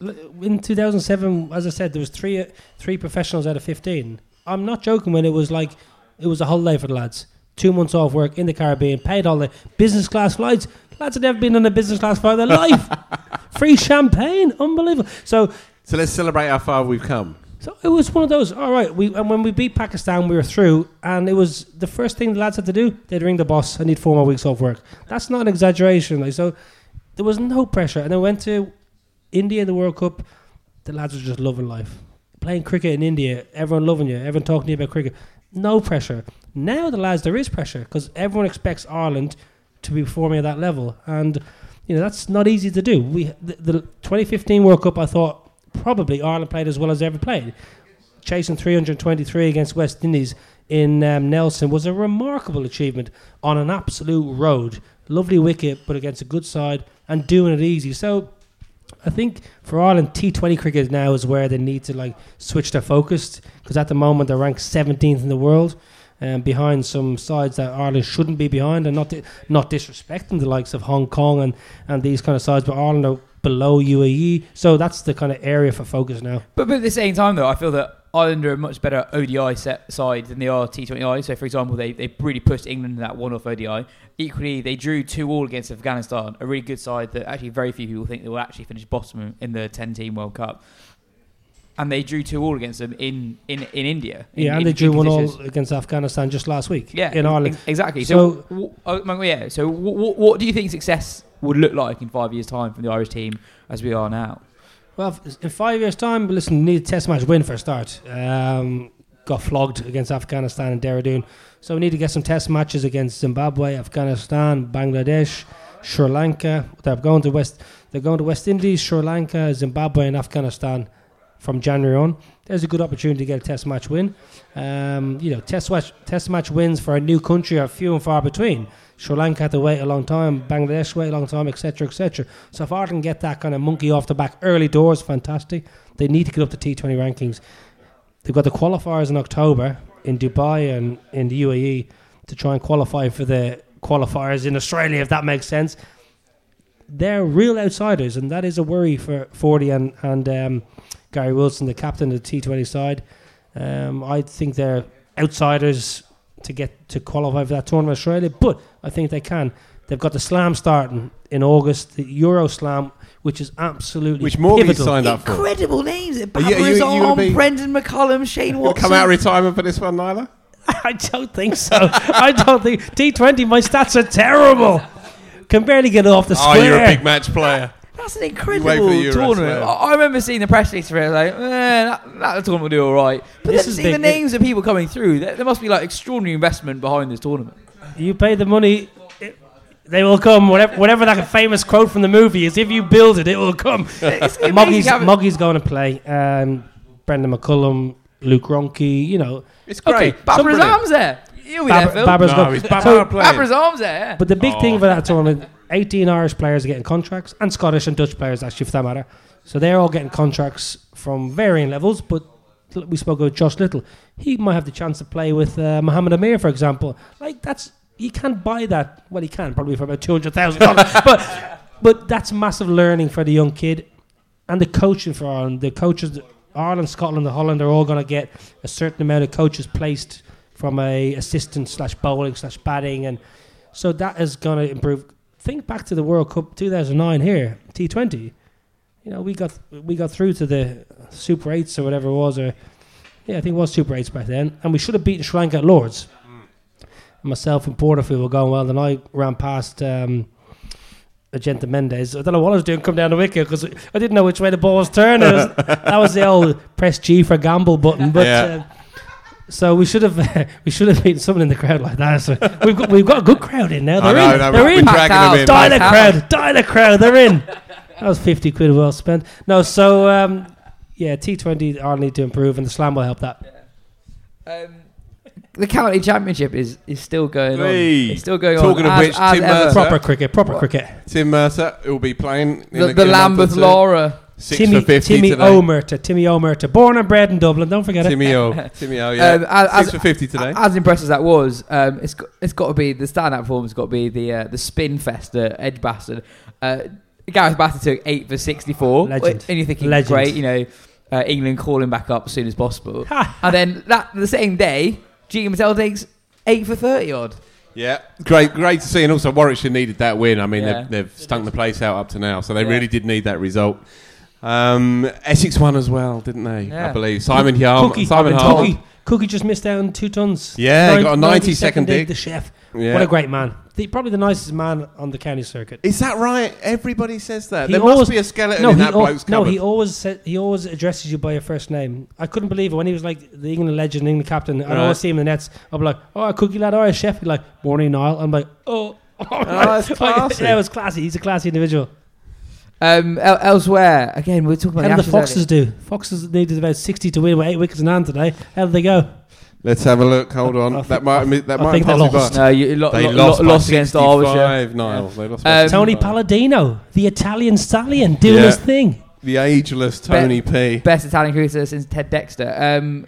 [SPEAKER 3] in 2007, as I said, there was three three professionals out of 15. I'm not joking when it was like it was a holiday for the lads. Two months off work in the Caribbean, paid all the business class flights. Lads had never been on a business class flight in their life. Free champagne, unbelievable. So
[SPEAKER 2] So let's celebrate how far we've come.
[SPEAKER 3] so it was one of those. All right, we and when we beat Pakistan, we were through, and it was the first thing the lads had to do. They'd ring the boss. I need four more weeks off work. That's not an exaggeration. Like so, there was no pressure. And then went to India, in the World Cup. The lads are just loving life, playing cricket in India. Everyone loving you. Everyone talking to you about cricket. No pressure. Now the lads, there is pressure because everyone expects Ireland to be performing at that level, and you know that's not easy to do. We the, the 2015 World Cup, I thought probably Ireland played as well as they ever played. Chasing 323 against West Indies in um, Nelson was a remarkable achievement on an absolute road. Lovely wicket, but against a good side and doing it easy. So I think for Ireland, T20 cricket now is where they need to like switch their focus because at the moment they're ranked 17th in the world. um, behind some sides that Ireland shouldn't be behind, and not di- not disrespecting the likes of Hong Kong and, and these kind of sides, but Ireland are below UAE, so that's the kind of area for focus now.
[SPEAKER 1] But, but at the same time, though, I feel that Ireland are a much better ODI set side than they are T20I. So, for example, they, they really pushed England in that one off ODI. Equally, they drew 2 all against Afghanistan, a really good side that actually very few people think they will actually finish bottom in the 10 team World Cup. And they drew 2 all against them in, in, in India. in-
[SPEAKER 3] Yeah, and
[SPEAKER 1] in
[SPEAKER 3] they drew one all against Afghanistan just last week.
[SPEAKER 1] Yeah,
[SPEAKER 3] in Ireland.
[SPEAKER 1] ex- exactly.
[SPEAKER 3] So-
[SPEAKER 1] So, w- oh, yeah. So, w- w- what do you think success would look like in five years' time from the Irish team as we are now?
[SPEAKER 3] Well, in five years' time, listen, need a test match win for a start. Um, got flogged against Afghanistan and Dehradun. So we need to get some test matches against Zimbabwe, Afghanistan, Bangladesh, Sri Lanka. They're going to West. They're going to West Indies, Sri Lanka, Zimbabwe, and Afghanistan from January on. There's a good opportunity to get a test match win. Um, you know, test match test match wins for a new country are few and far between. Sri Lanka had to wait a long time, Bangladesh wait a long time, etc., etc. So if Ireland get that kind of monkey off the back early doors, fantastic. They need to get up to T20 rankings. They've got the qualifiers in October in Dubai and in the UAE to try and qualify for the qualifiers in Australia, if that makes sense. They're real outsiders, and that is a worry for Fordy and, and um, Gary Wilson, the captain of the T20 side. Um, I think they're outsiders to get to qualify for that tournament in Australia, but I think they can. They've got the Slam starting in August, the Euro Slam, which is absolutely
[SPEAKER 2] Which Morgan
[SPEAKER 3] pivotal.
[SPEAKER 2] signed up for.
[SPEAKER 1] Incredible names.
[SPEAKER 2] Are you- are you- you gonna be-
[SPEAKER 1] Brendon McCullum, Shane
[SPEAKER 2] You'll
[SPEAKER 1] Watson.
[SPEAKER 2] come out of retirement for this one, Nyla?
[SPEAKER 3] I don't think so. I don't think T20. My stats are terrible. Can barely get off the
[SPEAKER 2] Oh,
[SPEAKER 3] square.
[SPEAKER 2] you're a big match player.
[SPEAKER 1] That's an incredible
[SPEAKER 2] the
[SPEAKER 1] tournament.
[SPEAKER 2] man.
[SPEAKER 1] I I remember seeing the press release for it. Like, eh, that, that tournament will do all right. But
[SPEAKER 3] This
[SPEAKER 1] then
[SPEAKER 3] is
[SPEAKER 1] seeing the
[SPEAKER 3] big.
[SPEAKER 1] names of people coming through, there, there must be like extraordinary investment behind this tournament.
[SPEAKER 3] You pay the money. it- they will come. Whatever, whatever that famous quote from the movie is, if you build it, it will come.
[SPEAKER 1] It's
[SPEAKER 3] Moggy's, Moggy's going to play. Um, Brendon McCullum, Luke Ronchi. You know,
[SPEAKER 2] It's
[SPEAKER 3] Okay,
[SPEAKER 2] great.
[SPEAKER 1] Babra's
[SPEAKER 2] Brilliant.
[SPEAKER 1] arms there. You'll be
[SPEAKER 3] Bab-
[SPEAKER 1] there, Phil.
[SPEAKER 3] Babra's
[SPEAKER 2] No,
[SPEAKER 3] go-
[SPEAKER 2] he's playing.
[SPEAKER 1] Babar Azam's there.
[SPEAKER 3] But the big
[SPEAKER 2] Oh.
[SPEAKER 3] thing for that tournament, 18 Irish players are getting contracts, and Scottish and Dutch players, actually, for that matter. So they're all getting contracts from varying levels, but we spoke about Josh Little. He might have the chance to play with uh, Mohammed Amir, for example. Like, that's, you can't buy that. Well, he can, probably for about $200,000. but, but that's massive learning for the young kid. And the coaching for Ireland, the coaches, Ireland, Scotland, and Holland are all going to get a certain amount of coaches placed from a assistant slash bowling slash batting and so that is going to improve. Think back to the World Cup 2009 here, T20. You know, we got we got through to the Super Eights or whatever it was, or yeah, I think it was Super Eights back then, and we should have beaten Sri Lanka at Lords. Myself and Porterfield were going well, then I ran past um, Ajantha Mendis. I don't know what I was doing, come down the wicket because I didn't know which way the ball was turning. It was- that was the old press G for gamble button, but.
[SPEAKER 2] Yeah.
[SPEAKER 3] Uh, so we should have we should have beaten someone in the crowd like that. So we've got we've got a good crowd in now. They're
[SPEAKER 2] know,
[SPEAKER 3] in.
[SPEAKER 2] no,
[SPEAKER 3] They're
[SPEAKER 2] we're
[SPEAKER 3] in.
[SPEAKER 2] dragging them in.
[SPEAKER 3] Die the crowd. Die the crowd. They're in. That was fifty quid well spent. No, so um, yeah, T Twenty Ireland need to improve, and the slam will help that.
[SPEAKER 1] Um, the county championship is, is still going
[SPEAKER 2] Hey.
[SPEAKER 1] on. It's still going
[SPEAKER 2] Talking
[SPEAKER 1] on.
[SPEAKER 2] Talking of
[SPEAKER 1] as,
[SPEAKER 2] which,
[SPEAKER 1] as
[SPEAKER 2] Tim
[SPEAKER 1] ever.
[SPEAKER 2] Mercer-
[SPEAKER 3] Proper cricket. Proper cricket.
[SPEAKER 2] Tim Murtagh will be playing in
[SPEAKER 1] the,
[SPEAKER 2] a,
[SPEAKER 1] the
[SPEAKER 2] in a
[SPEAKER 1] Lambeth
[SPEAKER 2] two.
[SPEAKER 1] Laura.
[SPEAKER 2] Six
[SPEAKER 3] Timmy
[SPEAKER 2] for 50
[SPEAKER 3] Timmy
[SPEAKER 2] today.
[SPEAKER 3] Omerta. Timmy Omerta. Born and bred in Dublin. Don't forget it.
[SPEAKER 2] Timmy O. Timmy O, yeah.
[SPEAKER 1] Um, as-
[SPEAKER 2] Six for 50 today.
[SPEAKER 1] As impressive as that was, um, it's got, it's got to be the standout performance. Has got to be the uh, the spin fest at Edgbaston. Uh, Gareth Batty took eight for sixty four,
[SPEAKER 3] Legend.
[SPEAKER 1] and you're thinking,
[SPEAKER 3] Legend.
[SPEAKER 1] great, you know, uh, England calling back up as soon as possible. And then that the same day, G. Mattel takes eight for thirty odd.
[SPEAKER 2] Yeah, great, great to see, and also Warwickshire needed that win. I mean,
[SPEAKER 1] Yeah.
[SPEAKER 2] they've, they've stunk the place out up to now, so they
[SPEAKER 1] Yeah.
[SPEAKER 2] really did need that result. Um, Essex won as well, didn't they?
[SPEAKER 1] Yeah.
[SPEAKER 2] I believe Simon Harmer,
[SPEAKER 3] Cookie.
[SPEAKER 2] Simon Hall.
[SPEAKER 3] Cookie. Cookie just missed out on two tons.
[SPEAKER 2] Yeah, he
[SPEAKER 3] Nine-
[SPEAKER 2] got a 90 second dig.
[SPEAKER 3] The chef.
[SPEAKER 2] Yeah.
[SPEAKER 3] What a great man. The, probably the nicest man on the county circuit.
[SPEAKER 2] Is that right? Everybody says that.
[SPEAKER 3] He
[SPEAKER 2] there
[SPEAKER 3] always-
[SPEAKER 2] must be a skeleton
[SPEAKER 3] No,
[SPEAKER 2] in that
[SPEAKER 3] al-
[SPEAKER 2] bloke's
[SPEAKER 3] no,
[SPEAKER 2] cupboard.
[SPEAKER 3] he always said, he always addresses you by your first name. I couldn't believe it when he was like the England legend, England captain. I'd
[SPEAKER 2] Right.
[SPEAKER 3] always see him in the nets. I'd be like, "Oh, cookie lad, oh, chef." He'd like, "Morning, Niall." I'm like, "Oh."
[SPEAKER 2] that's classy.
[SPEAKER 3] yeah, it was classy. He's a classy individual.
[SPEAKER 1] Um, el- elsewhere, again, we're talking about
[SPEAKER 3] How did
[SPEAKER 1] the
[SPEAKER 3] the
[SPEAKER 1] Ashes
[SPEAKER 3] Foxes do? Foxes needed about 60 to win with eight wickets in hand today. How did they go?
[SPEAKER 2] Let's have a look. Hold on.
[SPEAKER 3] I
[SPEAKER 2] that
[SPEAKER 3] think-
[SPEAKER 2] might that
[SPEAKER 3] I
[SPEAKER 2] might
[SPEAKER 3] think they
[SPEAKER 2] pass you
[SPEAKER 3] lost.
[SPEAKER 1] No, you lo-
[SPEAKER 2] They
[SPEAKER 1] lo-
[SPEAKER 2] lost, by
[SPEAKER 1] lost against Derbyshire.
[SPEAKER 2] 65, Niall. They lost by
[SPEAKER 1] Um,
[SPEAKER 3] Tony Palladino, the Italian stallion, doing
[SPEAKER 2] Yeah.
[SPEAKER 3] his thing.
[SPEAKER 2] the ageless Tony P.
[SPEAKER 1] Best Italian cricketer since Ted Dexter. Um,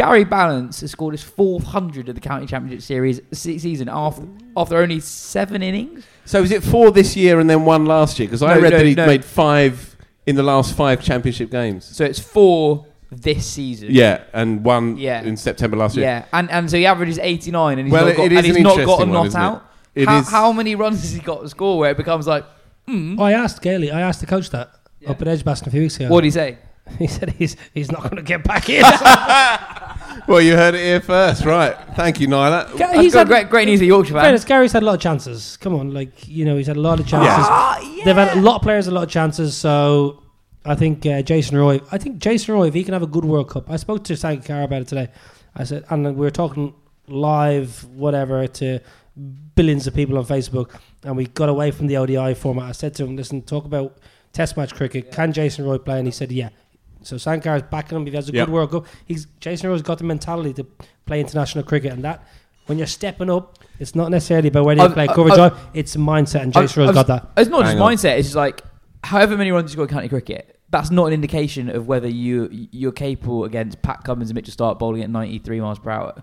[SPEAKER 1] Gary Ballance has scored his 400 of the county championship series se- season after after only seven innings.
[SPEAKER 2] So is it four this year and then one last year? Because I
[SPEAKER 1] No,
[SPEAKER 2] read
[SPEAKER 1] no,
[SPEAKER 2] that he
[SPEAKER 1] no.
[SPEAKER 2] made five in the last five championship games.
[SPEAKER 1] So it's four this season.
[SPEAKER 2] Yeah, and one
[SPEAKER 1] Yeah.
[SPEAKER 2] in September last year.
[SPEAKER 1] Yeah, and and so he averages 89, and he's
[SPEAKER 2] Well,
[SPEAKER 1] not
[SPEAKER 2] it-
[SPEAKER 1] got,
[SPEAKER 2] it is
[SPEAKER 1] and he's
[SPEAKER 2] an
[SPEAKER 1] not got a
[SPEAKER 2] one,
[SPEAKER 1] not
[SPEAKER 2] isn't it?
[SPEAKER 1] out.
[SPEAKER 2] It
[SPEAKER 1] how,
[SPEAKER 2] is-
[SPEAKER 1] how many runs has he got to score where it becomes like, hmm,
[SPEAKER 3] I asked Gailey, I asked the coach that
[SPEAKER 1] Yeah.
[SPEAKER 3] up at Edgbaston a few weeks ago.
[SPEAKER 1] what do you say?
[SPEAKER 3] he said he's he's not going to get back in.
[SPEAKER 2] Well, you heard it here first, right? Thank you, Nyla.
[SPEAKER 3] Ga-
[SPEAKER 1] He's
[SPEAKER 3] he's
[SPEAKER 1] got
[SPEAKER 3] had
[SPEAKER 1] great, great news at Yorkshire fans.
[SPEAKER 3] Fairness, Gary's had a lot of chances. Come on, like you know, he's had a lot of chances.
[SPEAKER 1] Ah,
[SPEAKER 3] They've had a lot of players, a lot of chances. So I think uh, Jason Roy. I think Jason Roy, if he can have a good World Cup, I spoke to Sankar about it today. I said, and we were talking live, whatever, to billions of people on Facebook, and we got away from the ODI format. I said to him, "Listen, talk about Test match cricket. Can Jason Roy play?" And he said, "Yeah." So Sankar is backing him. If he has a
[SPEAKER 2] Yep.
[SPEAKER 3] good World Cup, he's Jason Roy's got the mentality to play international cricket, and that when you're stepping up, it's not necessarily about whether you
[SPEAKER 1] I've-
[SPEAKER 3] play
[SPEAKER 1] I've-
[SPEAKER 3] coverage.
[SPEAKER 1] I've-
[SPEAKER 3] or it's mindset, and
[SPEAKER 1] I've-
[SPEAKER 3] Jason Roy's
[SPEAKER 1] I've-
[SPEAKER 3] got that.
[SPEAKER 1] It's not just
[SPEAKER 2] on.
[SPEAKER 1] mindset. It's just like however many runs you score in county cricket. That's not an indication of whether you you're capable against Pat Cummins and Mitchell Starc bowling at 93 miles per hour.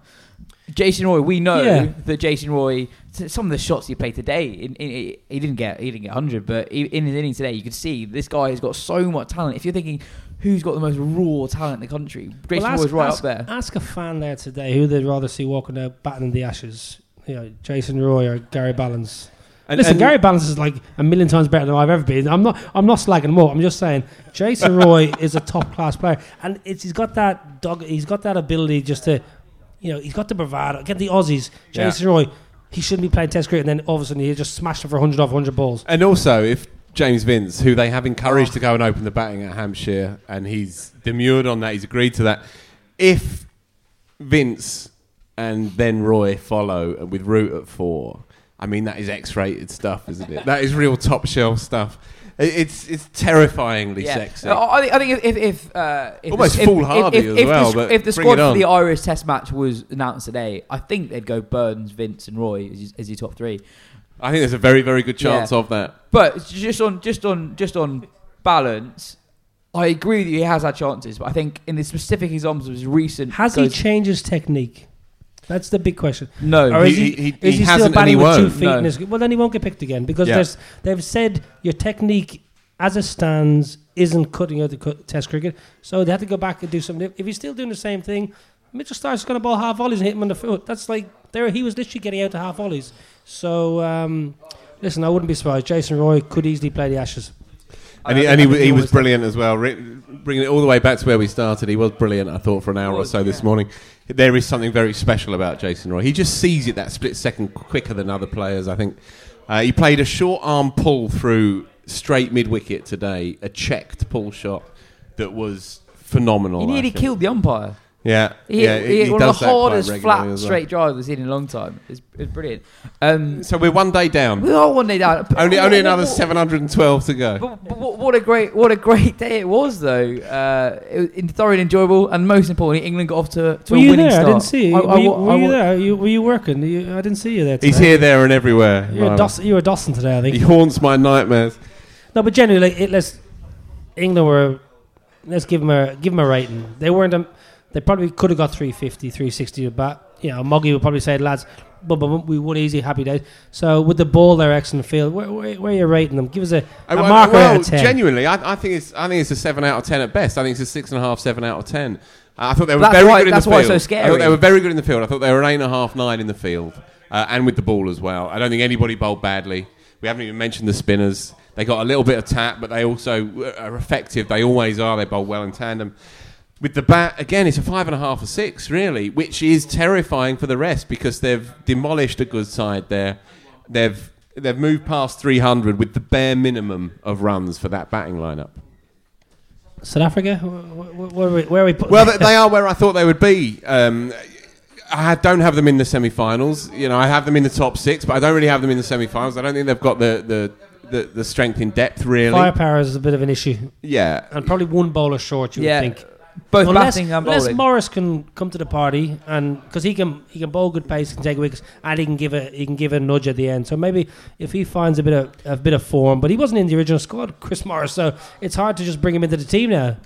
[SPEAKER 1] Jason Roy, we know
[SPEAKER 3] Yeah.
[SPEAKER 1] that Jason Roy. Some of the shots he played today, in, in, he didn't get he didn't get 100, but he, in his innings today, you could see this guy has got so much talent. If you're thinking who's got the most raw talent in the country, Jason
[SPEAKER 3] Well,
[SPEAKER 1] Roy's right
[SPEAKER 3] ask,
[SPEAKER 1] up there.
[SPEAKER 3] Ask a fan there today who they'd rather see walking out batting in the ashes. You know, Jason Roy or Gary Ballance.
[SPEAKER 2] And-
[SPEAKER 3] Listen,
[SPEAKER 2] and-
[SPEAKER 3] Gary Ballance is like a million times better than I've ever been. I'm not. I'm not slagging him up. I'm just saying Jason Roy is a top class player, and it's he's got that dog. He's got that ability just to, you know, he's got the bravado. Get the Aussies.
[SPEAKER 2] Yeah.
[SPEAKER 3] Jason Roy. He shouldn't be playing Test cricket, and then all of a sudden he just smashed it for 100 off 100 balls.
[SPEAKER 2] And also, if James Vince, who they have encouraged to go and open the batting at Hampshire, and he's demurred on that, he's agreed to that. If Vince and then Roy follow with Root at four, I mean that is X-rated stuff, isn't it? that is real top shelf stuff. It- It's it's terrifying sexy.
[SPEAKER 1] I I think, I think if if, if, uh, if
[SPEAKER 2] Almost
[SPEAKER 1] the, if-
[SPEAKER 2] foolhardy
[SPEAKER 1] if,
[SPEAKER 2] as
[SPEAKER 1] if, if
[SPEAKER 2] well,
[SPEAKER 1] The,
[SPEAKER 2] but
[SPEAKER 1] if the squad for the Irish Test match was announced today, I think they'd go Burns, Vince, and Roy as, your- as your top three.
[SPEAKER 2] I think there's a very very good chance
[SPEAKER 1] Yeah.
[SPEAKER 2] of that.
[SPEAKER 1] But just on just on just on balance, I agree that he has had chances. But I think in the specific examples of his recent,
[SPEAKER 3] Has he changed his technique? That's the big question.
[SPEAKER 1] no,
[SPEAKER 3] Or is
[SPEAKER 2] He-
[SPEAKER 3] he,
[SPEAKER 2] he-
[SPEAKER 3] is
[SPEAKER 2] he
[SPEAKER 3] he, still
[SPEAKER 2] hasn't and
[SPEAKER 3] batting
[SPEAKER 2] he
[SPEAKER 3] with two
[SPEAKER 2] won't.
[SPEAKER 3] feet?
[SPEAKER 1] No.
[SPEAKER 3] in his, well, then he won't get picked again because
[SPEAKER 2] Yeah.
[SPEAKER 3] there's, they've said your technique as it stands isn't cutting out the cu- Test cricket. So they had to go back and do something. If he's still doing the same thing, Mitchell Starc's going to ball half volleys and hit him on the foot. That's like there. He was literally getting out to half volleys. So um, listen, I wouldn't be surprised. Jason Roy could easily play the Ashes.
[SPEAKER 2] And he, and he, he
[SPEAKER 1] he
[SPEAKER 2] was
[SPEAKER 1] was-
[SPEAKER 2] brilliant as well. Re- bringing it all the way back to where we started, he was brilliant. I thought for an hour or so this morning. There is something very special about Jason Roy. He just sees it that split second quicker than other players. I think uh, he played a short arm pull through straight mid wicket today, a checked pull shot that was phenomenal.
[SPEAKER 1] he nearly killed the umpire.
[SPEAKER 2] Yeah,
[SPEAKER 1] He,
[SPEAKER 2] yeah.
[SPEAKER 1] he,
[SPEAKER 2] he
[SPEAKER 1] one of the
[SPEAKER 2] that
[SPEAKER 1] hardest flat
[SPEAKER 2] well.
[SPEAKER 1] straight drives I've seen in a long time. It's, it's brilliant. Um,
[SPEAKER 2] So we're one day down.
[SPEAKER 1] we are one day down.
[SPEAKER 2] Only only another 712 to go.
[SPEAKER 1] But, but what what a great what a great day it was though. Uh, it was thoroughly enjoyable, and most importantly, England got off to, to
[SPEAKER 3] Were
[SPEAKER 1] a
[SPEAKER 3] you
[SPEAKER 1] winning
[SPEAKER 3] there?
[SPEAKER 1] start.
[SPEAKER 3] I didn't see you.
[SPEAKER 1] I-
[SPEAKER 3] were
[SPEAKER 1] I
[SPEAKER 3] you, were
[SPEAKER 1] I
[SPEAKER 3] you
[SPEAKER 1] wa-
[SPEAKER 3] there? You, were you working? You, I didn't see you there.
[SPEAKER 2] He's here, there, and everywhere.
[SPEAKER 3] You were,
[SPEAKER 2] Lionel.
[SPEAKER 3] Dawson, you were Dawson today, I think.
[SPEAKER 2] He haunts my nightmares.
[SPEAKER 3] No, but generally, it, let's England were. Let's give them a give them a rating. They weren't. Um, they probably could have got 350, 360 to bat. You know, Moggy would probably say, lads, but, but we won easy, happy days. So with the ball, they're excellent field. Where, where, where are you rating them? Give us a, a
[SPEAKER 2] Uh, well,
[SPEAKER 3] marker
[SPEAKER 2] well,
[SPEAKER 3] out of ten.
[SPEAKER 2] genuinely, I, I think it's I think it's a seven out of ten at best. I think it's a six and a half, seven out of ten. I thought they were
[SPEAKER 1] That's
[SPEAKER 2] very
[SPEAKER 1] why-
[SPEAKER 2] good in the
[SPEAKER 1] why
[SPEAKER 2] field.
[SPEAKER 1] it's so
[SPEAKER 2] I thought they were very good in the field. I thought they were an eight and a half, nine in the field, uh, and with the ball as well. I don't think anybody bowled badly. We haven't even mentioned the spinners. They got a little bit of tap, but they also are effective. They always are. They bowl well in tandem. With the bat, again, it's a five and a half or six, really, which is terrifying for the rest because they've demolished a good side there. They've they've moved past 300 with the bare minimum of runs for that batting lineup.
[SPEAKER 3] South Africa, where, where, where, are we- where are we put?
[SPEAKER 2] Well, they- they are where I thought they would be. Um, I don't have them in the semi-finals. You know, I have them in the top six, but I don't really have them in the semi-finals. I don't think they've got the the, the, the strength in depth, really.
[SPEAKER 3] Firepower is a bit of an issue,
[SPEAKER 2] Yeah,
[SPEAKER 3] and probably one bowler short. You
[SPEAKER 1] yeah,
[SPEAKER 3] would think.
[SPEAKER 1] Both
[SPEAKER 3] unless,
[SPEAKER 1] batting and
[SPEAKER 3] unless. Morris can come to the party and because he can he can bowl good pace, he can take wickets, and he can give a he can give a nudge at the end. So maybe if he finds a bit of a bit of form, but he wasn't in the original squad, Chris Morris. So it's hard to just bring him into the team now.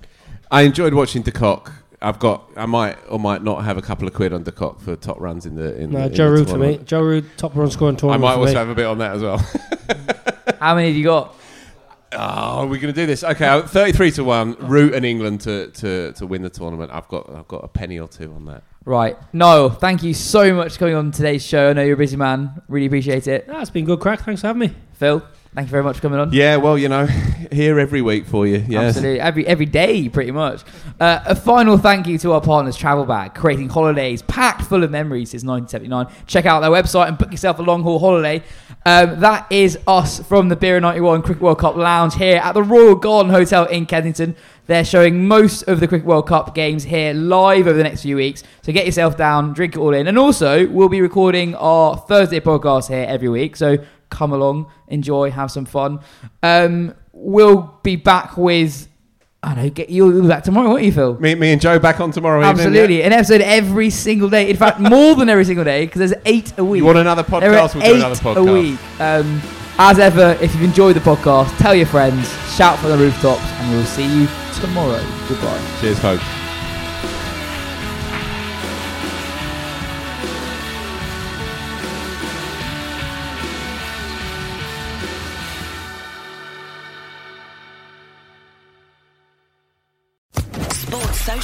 [SPEAKER 2] I enjoyed watching De Kock I've got. I might or might not have a couple of quid on De Kock for top runs in the. In
[SPEAKER 3] No,
[SPEAKER 2] the, in
[SPEAKER 3] Joe
[SPEAKER 2] the
[SPEAKER 3] Root for me.
[SPEAKER 2] tournament.
[SPEAKER 3] Joe Root, top run scoring tournament.
[SPEAKER 2] I might
[SPEAKER 3] for
[SPEAKER 2] also
[SPEAKER 3] me.
[SPEAKER 2] have a bit on that as well.
[SPEAKER 1] How many have you got?
[SPEAKER 2] Oh, we're going to do this. Okay, uh, thirty-three to one. Root and England to, to, to win the tournament. I've got I've got a penny or two on that.
[SPEAKER 1] Right. Noel, thank you so much for coming on today's show. I know you're a busy man. Really appreciate it.
[SPEAKER 3] It's been good crack. Thanks for having me.
[SPEAKER 1] Phil, thank you very much for coming on.
[SPEAKER 2] Yeah, well, you know, here every week for you. Yes.
[SPEAKER 1] Absolutely. Every every day, pretty much. Uh, a final thank you to our partners, Travel Bag, creating holidays packed full of memories since 1979. Check out their website and book yourself a long haul holiday. Um, that is us from the Bira 91 Cricket World Cup Lounge here at the Royal Garden Hotel in Kensington. They're showing most of the Cricket World Cup games here live over the next few weeks. So get yourself down, drink it all in. And also, we'll be recording our Thursday podcast here every week. So come along, enjoy, have some fun. Um, we'll be back with. I don't know. Get you'll be back tomorrow, won't you, Phil?
[SPEAKER 2] Me, me and Joe back on tomorrow evening.
[SPEAKER 1] Absolutely,
[SPEAKER 2] yeah?
[SPEAKER 1] an episode every single day. In fact, more than every single day because there's eight a week.
[SPEAKER 2] You want another
[SPEAKER 1] There are
[SPEAKER 2] podcast? We'll do another podcast.
[SPEAKER 1] a week. Um, as ever, if you've enjoyed the podcast, tell your friends, shout from the rooftops, and we'll see you tomorrow. Goodbye.
[SPEAKER 2] Cheers, folks.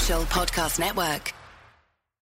[SPEAKER 4] Podcast Network.